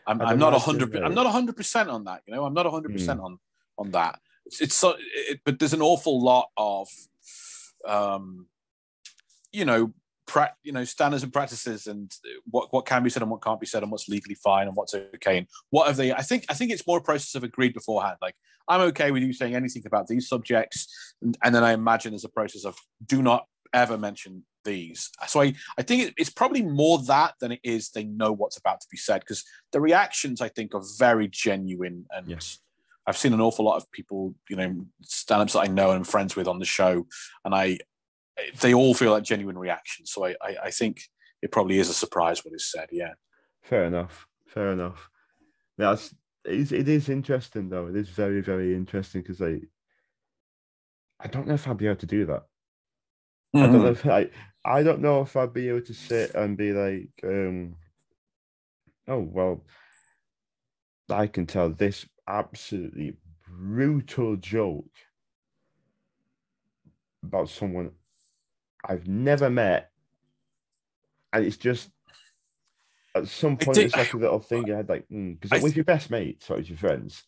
I'm, I'm not a hundred. I'm not a hundred percent on that. You know, I'm not a hundred percent hmm. on on that. It's, it's so, it, but there's an awful lot of, um, you know, pra- you know, standards and practices, and what what can be said and what can't be said, and what's legally fine and what's okay, and what have they? I think I think it's more a process of agreed beforehand. Like I'm okay with you saying anything about these subjects, and, and then I imagine there's a process of do not ever mention these. So I, I think it's probably more that than it is they know what's about to be said because the reactions I think are very genuine and yes. I've seen an awful lot of people, you know, stand-ups that I know and I'm friends with on the show, and I they all feel like genuine reactions. So I, I, I think it probably is a surprise what is said. Yeah. Fair enough. Fair enough. That's it is interesting though. It is very very interesting because I I don't know if I'll be able to do that. I don't know Mhm. if I I don't know if I'd be able to sit and be like, um, oh well, I can tell this absolutely brutal joke about someone I've never met, and it's just at some point it's like a little thing you had like because I with your best mates or with your friends,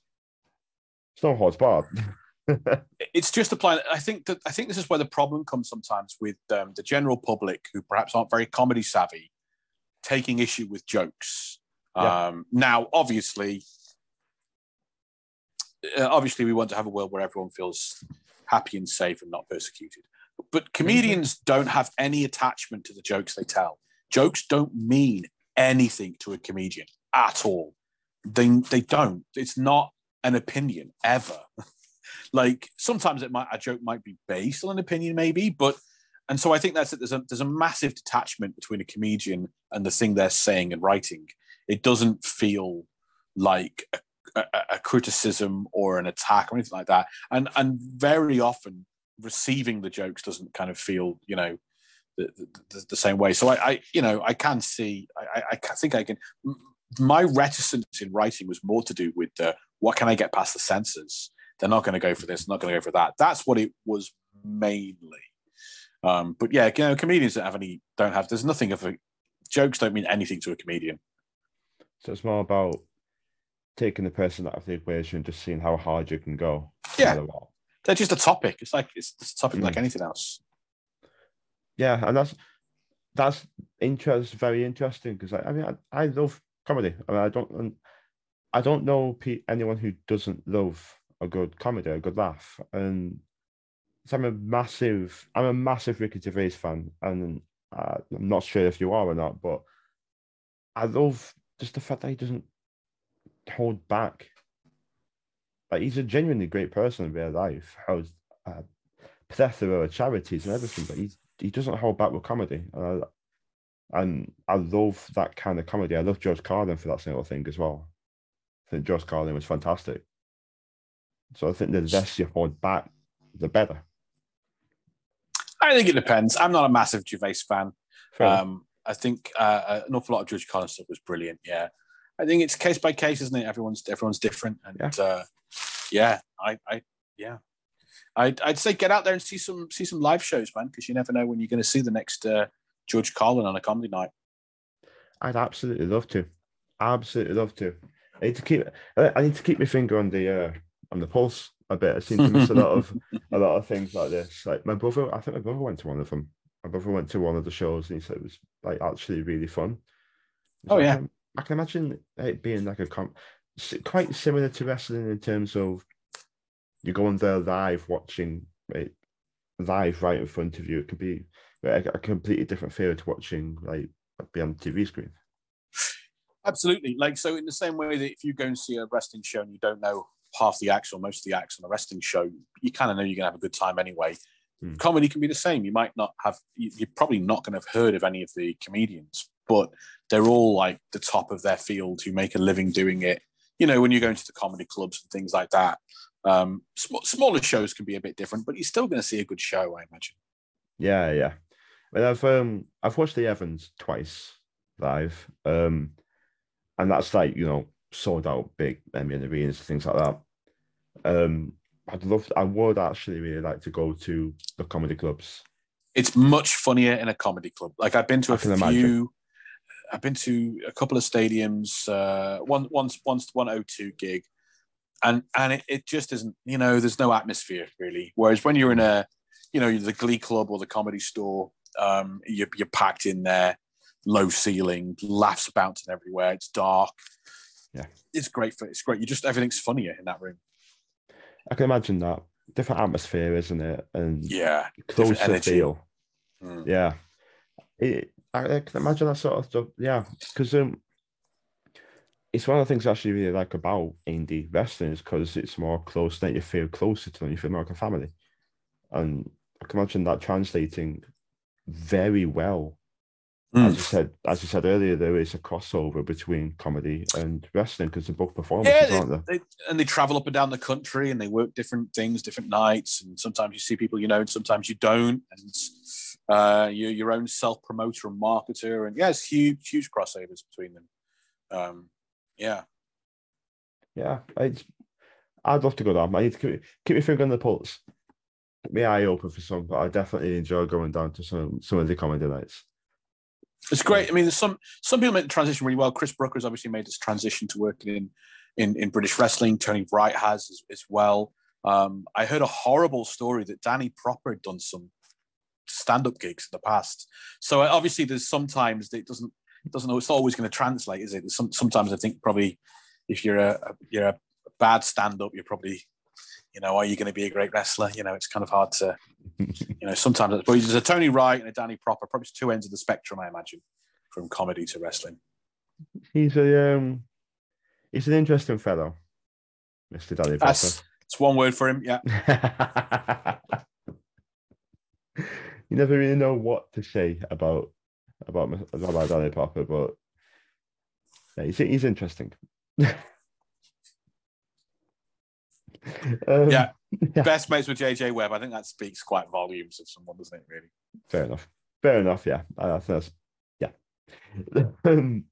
it's no horse barred. it's just applying. I think that I think this is where the problem comes sometimes with um, the general public who perhaps aren't very comedy savvy, taking issue with jokes. Yeah. Um, now, obviously, uh, obviously, we want to have a world where everyone feels happy and safe and not persecuted. But comedians don't have any attachment to the jokes they tell. Jokes don't mean anything to a comedian at all. They they don't. It's not an opinion ever. like sometimes it might a joke might be based on an opinion maybe but and so i think that's it. There's a there's a massive detachment between a comedian and the thing they're saying and writing. It doesn't feel like a, a, a criticism or an attack or anything like that. And and very often receiving the jokes doesn't kind of feel you know the, the, the same way. So I, I you know i can see i i, I think i can my reticence in writing was more to do with the what can i get past the censors they're not going to go for this, not going to go for that. That's what it was mainly. Um, but yeah, you know, comedians don't have any, don't have. There's nothing of a jokes don't mean anything to a comedian. so it's more about taking the person out of the equation, and just seeing how hard you can go. Yeah. They're just a topic. It's like it's just a topic Mm. like anything else. Yeah, and that's that's interest very interesting because I, I mean I, I love comedy. I mean I don't I don't know anyone who doesn't love a good comedy, a good laugh, and so I'm a massive I'm a massive Ricky Gervais fan, and uh, I'm not sure if you are or not, but I love just the fact that he doesn't hold back. Like he's a genuinely great person in real life. Has a plethora of charities and everything, but he's he doesn't hold back with comedy. And I, and I love that kind of comedy. I love George Carlin for that single thing as well. I think George Carlin was fantastic. So I think the less you hold back, the better. I think it depends. I'm not a massive Gervais fan. Um, I think uh, an awful lot of George Carlin's stuff was brilliant. Yeah, I think it's case by case, isn't it? Everyone's everyone's different, and yeah, uh, yeah I, I, yeah, I'd, I'd say get out there and see some see some live shows, man, because you never know when you're going to see the next uh, George Carlin on a comedy night. I'd absolutely love to. Absolutely love to. I need to keep. I I need to keep my finger on the uh, on the pulse a bit. I seem to miss a lot of a lot of things like this. Like my brother, I think my brother went to one of them. My brother went to one of the shows and he said it was like actually really fun. Oh, I yeah. I can imagine it being like a com- s- quite similar to wrestling in terms of you go on there live watching it live right in front of you. It could be a, a completely different feel to watching like beyond the TV screen. Absolutely. Like so, in the same way that if you go and see a wrestling show and you don't know half the acts or most of the acts on a wrestling show, you kind of know you're gonna have a good time anyway. Hmm. Comedy can be the same. You might not have. you- You're probably not going to have heard of any of the comedians, but they're all like the top of their field who make a living doing it. You know, when you go into the comedy clubs and things like that. Um, sm- smaller shows can be a bit different, but you're still going to see a good show, I imagine. Yeah, yeah. I've um I've watched Lee Evans twice live, um, and that's like you know sold out big MEN arenas things like that. Um, I'd love. I would actually really like to go to the comedy clubs. it's much funnier in a comedy club. Like I've been to a few. imagine. I've been to a couple of stadiums. Uh, one once once one o two gig, and and it, it just isn't. You know, there's no atmosphere really. Whereas when you're in a, you know, the Glee Club or the Comedy Store, um, you're, you're packed in there, low ceiling, laughs bouncing everywhere. It's dark. Yeah. it's great for. It's great. You just everything's funnier in that room. I can imagine that different atmosphere, isn't it? And Yeah. closer feel. Mm. Yeah, it, I, I can imagine that sort of stuff. Yeah, because um, it's one of the things I actually really like about indie wrestling is because it's more close that you feel closer to them, you feel more like a family, and I can imagine that translating very well. Mm. As you said, as you said earlier, there is a crossover between comedy and wrestling because they're both performances, Yeah, aren't they? they, and they travel up and down the country and they work different things, different nights. And sometimes you see people you know, and sometimes you don't. And it's- Uh, you're your own self promoter and marketer, and yeah, it's huge, huge crossovers between them. Um, yeah, yeah. It's, I'd love to go down. I need to keep, keep my finger on the pulse. Keep my eye open for some, but I definitely enjoy going down to some some of the comedy nights. It's great. I mean, some some people make the transition really well. Chris Brooker has obviously made this transition to working in in, in British wrestling. Tony Wright has as, as well. Um, I heard a horrible story that Danny Proper had done some stand-up gigs in the past. So uh, obviously, there's sometimes it doesn't it doesn't it's always going to translate, is it? Some, sometimes I think probably if you're a you're a bad stand-up, you're probably you know, are you going to be a great wrestler? You know, it's kind of hard to, you know, sometimes. But there's a Tony Wright and a Danny Proper, probably two ends of the spectrum, I imagine, from comedy to wrestling. He's a um, he's an interesting fellow, Mister Danny Proper. That's, that's one word for him. Yeah. you never really know what to say about about about Danny Proper, but yeah, he's he's interesting. Um, yeah. yeah. Best mates with JJ Webb. I think that speaks quite volumes of someone, doesn't it, really? Fair enough. Fair enough. Yeah. That's, yeah. um,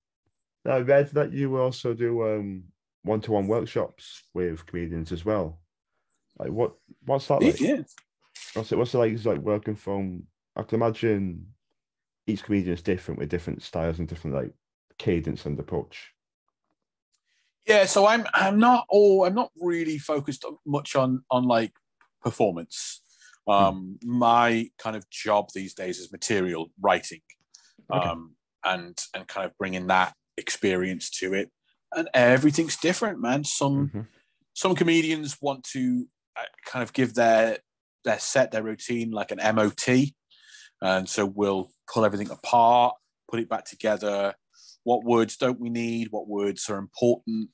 I read that you also do um, one-to-one workshops with comedians as well. Like what? What's that like? Yeah. What's it? What's it like? It's like working from. I can imagine each comedian is different with different styles and different like cadence and approach. Yeah, so I'm I'm not all I'm not really focused much on on like performance. Hmm. Um, hmm. My kind of job these days is material writing, okay. um, and and kind of bringing that experience to it. And everything's different, man. Some mm-hmm. some comedians want to uh, kind of give their their set their routine like an MOT, and so we'll pull everything apart, put it back together, what words don't we need? What words are important?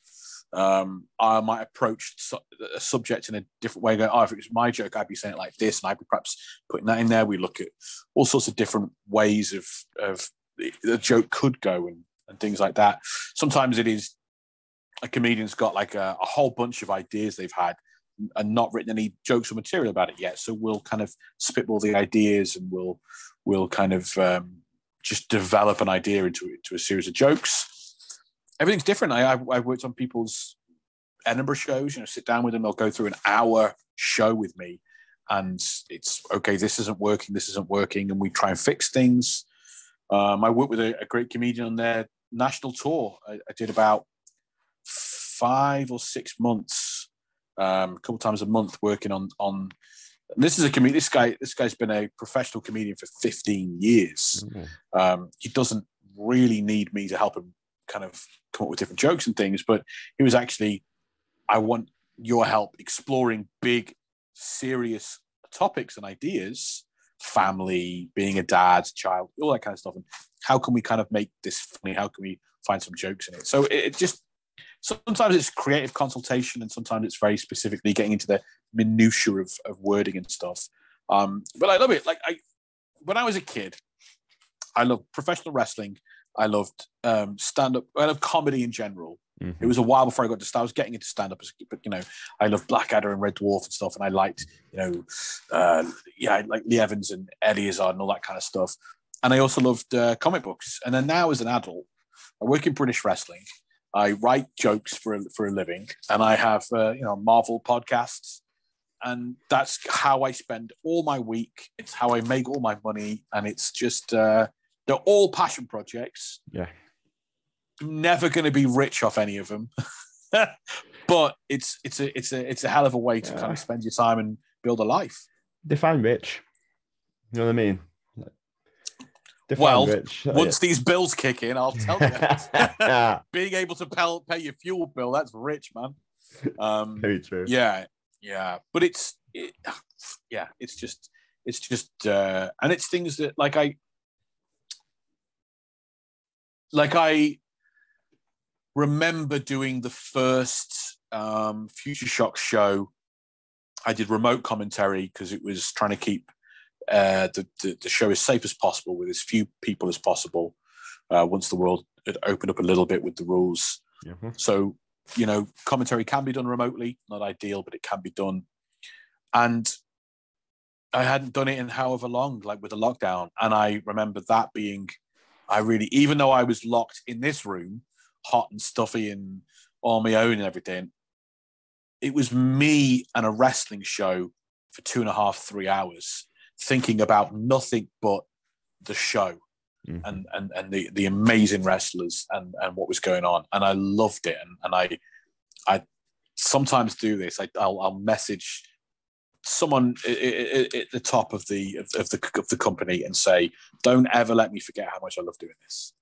Um, I might approach a subject in a different way. Go, oh, if it was my joke, I'd be saying it like this, and I'd be perhaps putting that in there. We look at all sorts of different ways of of the joke could go and, and things like that. Sometimes it is a comedian's got like a, a whole bunch of ideas they've had and not written any jokes or material about it yet. So we'll kind of spitball the ideas and we'll we'll kind of um, just develop an idea into, into a series of jokes. Everything's different. I, I've, I've worked on people's Edinburgh shows, you know, sit down with them, they'll go through an hour show with me. And it's okay, this isn't working, this isn't working. And we try and fix things. Um, I worked with a, a, great comedian on their national tour. I, I did about five or six months, um, a couple times a month, working on on this is a comedian. This guy, this guy's been a professional comedian for 15 years. Mm-hmm. Um, he doesn't really need me to help him kind of come up with different jokes and things, but he was actually, I want your help exploring big, serious topics and ideas, family, being a dad, child, all that kind of stuff. And how can we kind of make this funny? How can we find some jokes in it? So it, it just sometimes it's creative consultation and sometimes it's very specifically getting into the minutia of, of wording and stuff. Um, but i love it. Like i when i was a kid i loved professional wrestling. I loved um, stand-up. I love comedy in general. Mm-hmm. it was a while before i got to start i was getting into stand-up but you know i loved blackadder and red dwarf and stuff and i liked you know uh, yeah like lee evans and eddie izzard and all that kind of stuff. And i also loved uh, comic books. And then now as an adult i work in british wrestling I write jokes for a, for a living, and I have uh, you know Marvel podcasts, and that's how I spend all my week. It's how I make all my money, and it's just uh, they're all passion projects. Yeah, never going to be rich off any of them, but it's it's a it's a it's a hell of a way to yeah. kind of spend your time and build a life. Define rich. You know what I mean? Well, rich. Oh, once these bills kick in, I'll tell you. Being able to pay, pay your fuel bill, that's rich, man. Um, Very true. Yeah, yeah. But it's, it, yeah, it's just, it's just, uh, and it's things that, like, I, like, I remember doing the first um, Futureshock show. I did remote commentary because it was trying to keep uh, the, the, the, show as safe as possible with as few people as possible uh, once the world had opened up a little bit with the rules. Mm-hmm. So, you know, commentary can be done remotely, not ideal, but it can be done. And I hadn't done it in however long, like with the lockdown. And I remember that being, I really, even though I was locked in this room, hot and stuffy and on my own and everything, it was me and a wrestling show for two and a half, three hours, thinking about nothing but the show Mhm. and, and, and the, the amazing wrestlers and, and what was going on. And I loved it. And, and I, I sometimes do this. I, I'll, I'll message someone at the top of the of, the of the company and say, "Don't ever let me forget how much I love doing this."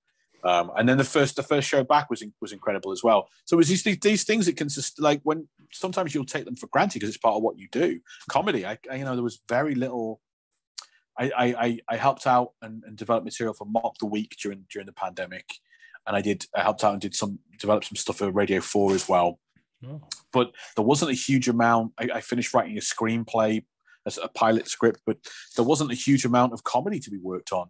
Um, and then the first the first show back was in, was incredible as well. So it was these these, these things that can just like when sometimes you'll take them for granted because it's part of what you do. Comedy, I, I you know there was very little. I I, I, helped out and, and developed material for Mock the Week during during the pandemic, and I did I helped out and did some developed some stuff for Radio Four as well but there wasn't a huge amount. I, I finished writing a screenplay, as a pilot script, but there wasn't a huge amount of comedy to be worked on.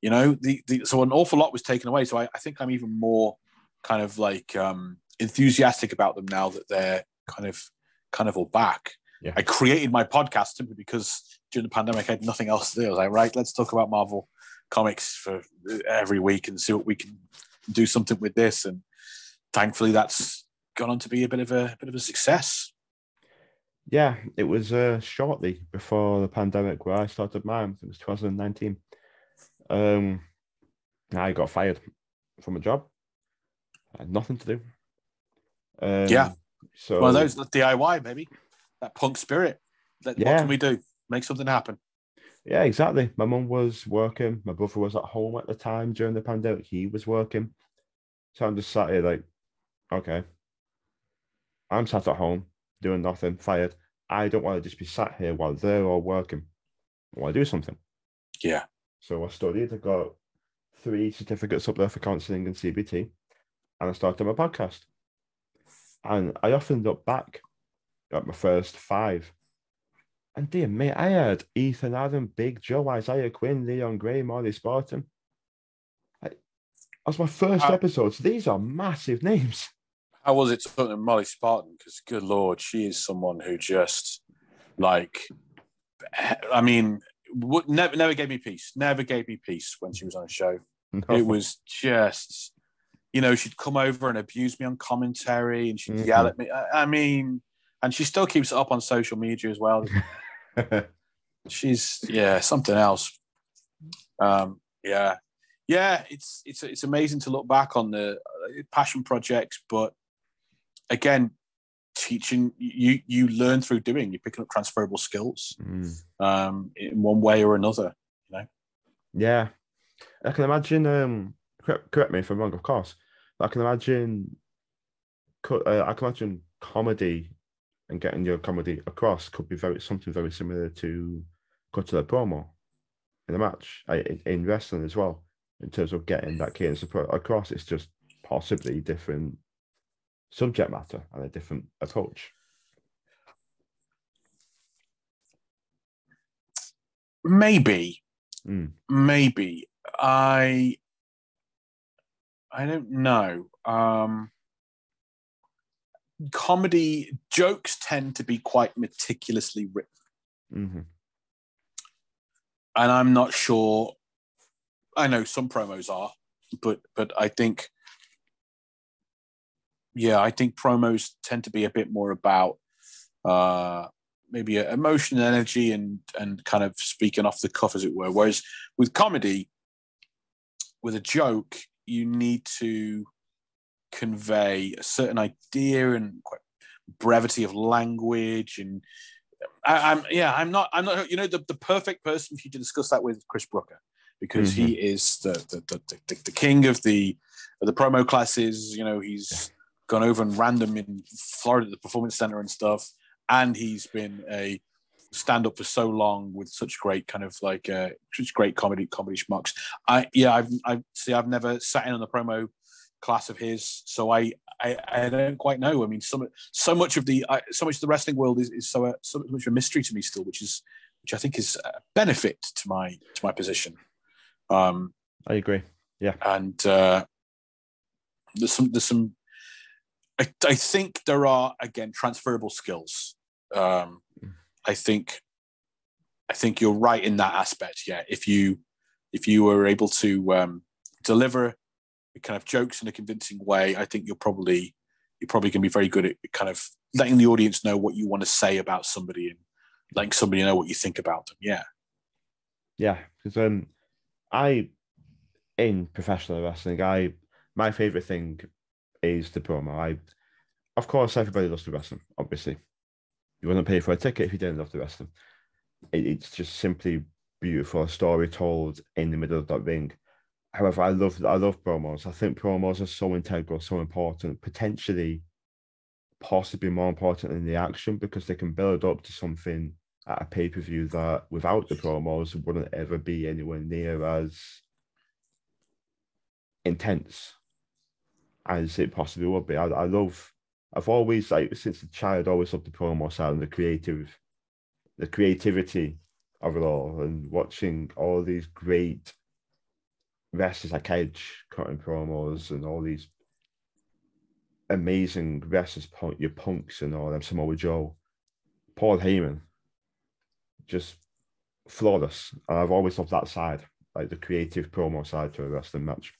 You know, the, the so an awful lot was taken away. So I, I think I'm even more kind of like um, enthusiastic about them now that they're kind of kind of all back. Yeah. I created my podcast simply because during the pandemic I had nothing else to do. I was like, right, let's talk about Marvel comics for every week and see what we can do something with this. And thankfully, that's gone on to be a bit of a, bit of a success. Yeah, it was uh, shortly before the pandemic where I started mine. It was 2019. Um, I got fired from a job. I had nothing to do. Um, Yeah. So Well, those DIY, baby, that punk spirit. That, What Yeah. can we do? Make something happen. Yeah, exactly. My mum was working. My brother was at home at the time during the pandemic. He was working. So I'm just sat here like, okay. I'm sat at home doing nothing, fired. I don't want to just be sat here while they're all working. I want to do something. Yeah. So I studied. I got three certificates up there for counselling and CBT, and I started my podcast. And I often look back at my first five, and dear me, I had Ethan Adam, Big Joe, Isaiah Quinn, Leon Gray, Molly Spartan. I, that's my first How- episode. So these are massive names. How was it talking to Molly Spartan? Because good lord, she is someone who just like, I mean, would, never never gave me peace. Never gave me peace when she was on a show. No. It was just, you know, she'd come over and abuse me on commentary, and she'd Mhm. yell at me. I, I mean, and she still keeps it up on social media as well. she's yeah something else um yeah yeah it's it's it's amazing to look back on the uh, passion projects but again teaching you you learn through doing you're picking up transferable skills Mm. um in one way or another You know. Yeah, I can imagine. Um, correct, correct me if I'm wrong, of course. But I can imagine. Uh, I can imagine comedy and getting your comedy across could be very something very similar to cut to the promo in a match in, in wrestling as well. In terms of getting that cadence across, it's just possibly different subject matter and a different approach. maybe Mm. maybe i i don't know um comedy jokes tend to be quite meticulously written hmm and I'm not sure. I know some promos are, but but I think, yeah, I think promos tend to be a bit more about uh, maybe emotion, and energy, and and kind of speaking off the cuff, as it were. Whereas with comedy, with a joke, you need to convey a certain idea and quite brevity of language and I, I'm yeah, I'm not I'm not you know the, the perfect person for you to discuss that with Chris Brooker because he is the the, the, the the king of the of the promo classes. You know, he's gone over and random in Florida the Performance Center and stuff, and he's been a stand up for so long with such great kind of like uh, such great comedy comedy schmucks. I yeah, I've I see I've never sat in on the promo class of his, so I I, I don't quite know. I mean, so so much of the I, so much of the wrestling world is, is so uh, so much of a mystery to me still, which is which I think is a benefit to my to my position. Um, I agree. Yeah, and uh, there's some there's some I, I think there are again transferable skills. Um, I think I think you're right in that aspect. Yeah, if you if you were able to um, deliver kind of jokes in a convincing way, I think you're probably you're probably going to be very good at kind of letting the audience know what you want to say about somebody and letting somebody know what you think about them. Yeah, yeah. Because um, I in professional wrestling, I my favorite thing is the promo. I, of course, everybody loves the wrestling. Obviously, you wouldn't pay for a ticket if you didn't love the wrestling. It, it's just simply beautiful story told in the middle of that ring. However, I love I love promos. I think promos are so integral, so important, potentially, possibly more important than the action because they can build up to something at a pay per view that without the promos wouldn't ever be anywhere near as intense as it possibly would be. I, I love. I've always like since a child always loved the promo side and the creative, the creativity of it all, and watching all these great wrestlers like Edge cutting promos and all these amazing wrestlers, your punks and all them, Samoa Joe, Paul Heyman, just flawless. And I've always loved that side, like the creative promo side to a wrestling match.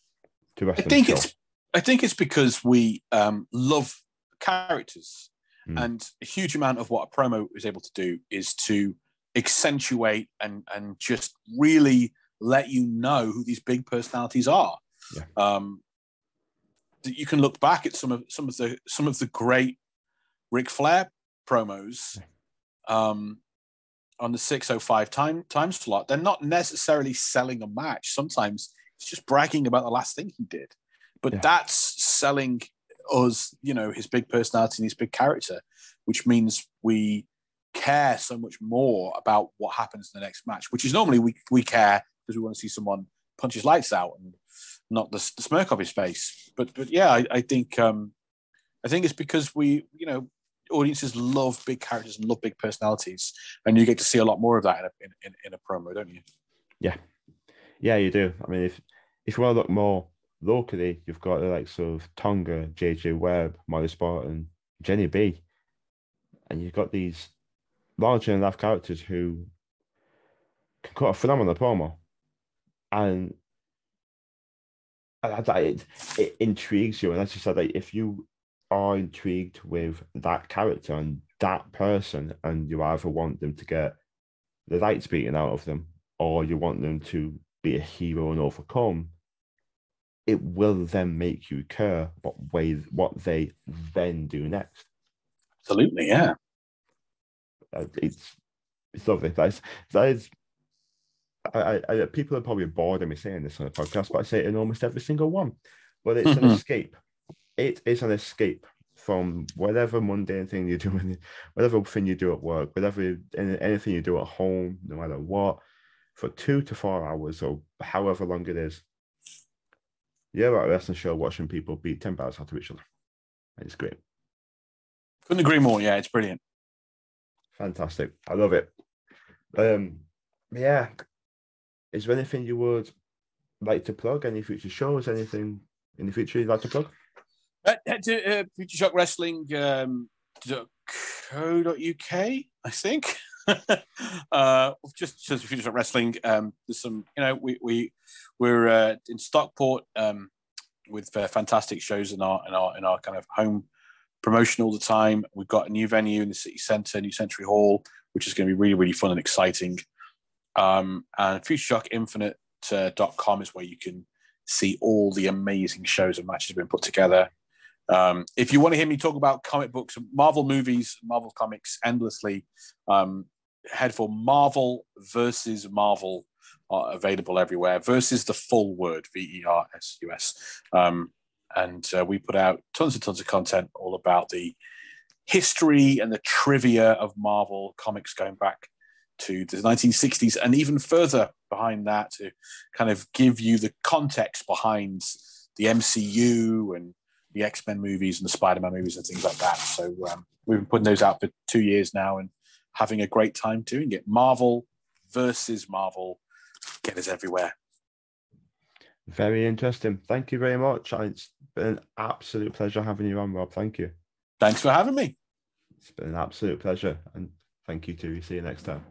To wrestling I think show. it's I think it's because we um, love characters, mm. and a huge amount of what a promo is able to do is to accentuate and and just really let you know who these big personalities are. Yeah. Um, you can look back at some of some of the some of the great Ric Flair promos um, on the 605 time time slot. They're not necessarily selling a match. Sometimes it's just bragging about the last thing he did. But yeah. that's selling us, you know, his big personality and his big character, which means we care so much more about what happens in the next match, which is normally we, we care because we want to see someone punch his lights out and not the, the smirk off his face. But but yeah, I, I think um, I think it's because we you know audiences love big characters and love big personalities, and you get to see a lot more of that in a, in, in a promo, don't you? Yeah, yeah, you do. I mean, if if you want to look more locally, you've got the likes of Tonga, JJ Webb, Molly Spartan, Jenny B, and you've got these larger than life characters who can cut a phenomenal promo, and it, it intrigues you. And as you said, like if you are intrigued with that character and that person, and you either want them to get the lights beaten out of them, or you want them to be a hero and overcome, it will then make you care what way what they then do next. Absolutely, yeah. Uh, it's it's lovely. That's that is. I, I, people are probably bored of me saying this on a podcast, but I say it in almost every single one. But it's an escape. It is an escape from whatever mundane thing you're doing, whatever thing you do at work, whatever anything you do at home, no matter what, for two to four hours or however long it is yeah, at a wrestling show watching people beat 10 bars out of each other. It's great. Couldn't agree more. Yeah, it's brilliant. Fantastic. I love it. Um, yeah. Is there anything you would like to plug? Any future shows? Anything in the future you'd like to plug? Uh, head to uh, Futureshock Wrestling um, .co.uk, I think. uh, just just Futureshock Wrestling. Um, there's some, you know, we we we're uh, in Stockport um, with uh, fantastic shows in our in our in our kind of home promotion all the time. We've got a new venue in the city centre, New Century Hall, which is going to be really really fun and exciting. Um, and FutureShockInfinite.com is where you can see all the amazing shows and matches been put together. Um, if you want to hear me talk about comic books, Marvel movies, Marvel comics endlessly, um, head for Marvel versus Marvel are available everywhere versus the full word V E R S U S. Um, and uh, we put out tons and tons of content all about the history and the trivia of Marvel comics going back to the 1960s and even further behind that to kind of give you the context behind the MCU and the X Men movies and the Spider Man movies and things like that. So um, we've been putting those out for two years now and having a great time doing it. Marvel versus Marvel get us everywhere. Very interesting. Thank you very much. It's been an absolute pleasure having you on, Rob. Thank you. Thanks for having me. It's been an absolute pleasure. And thank you too. See you next time.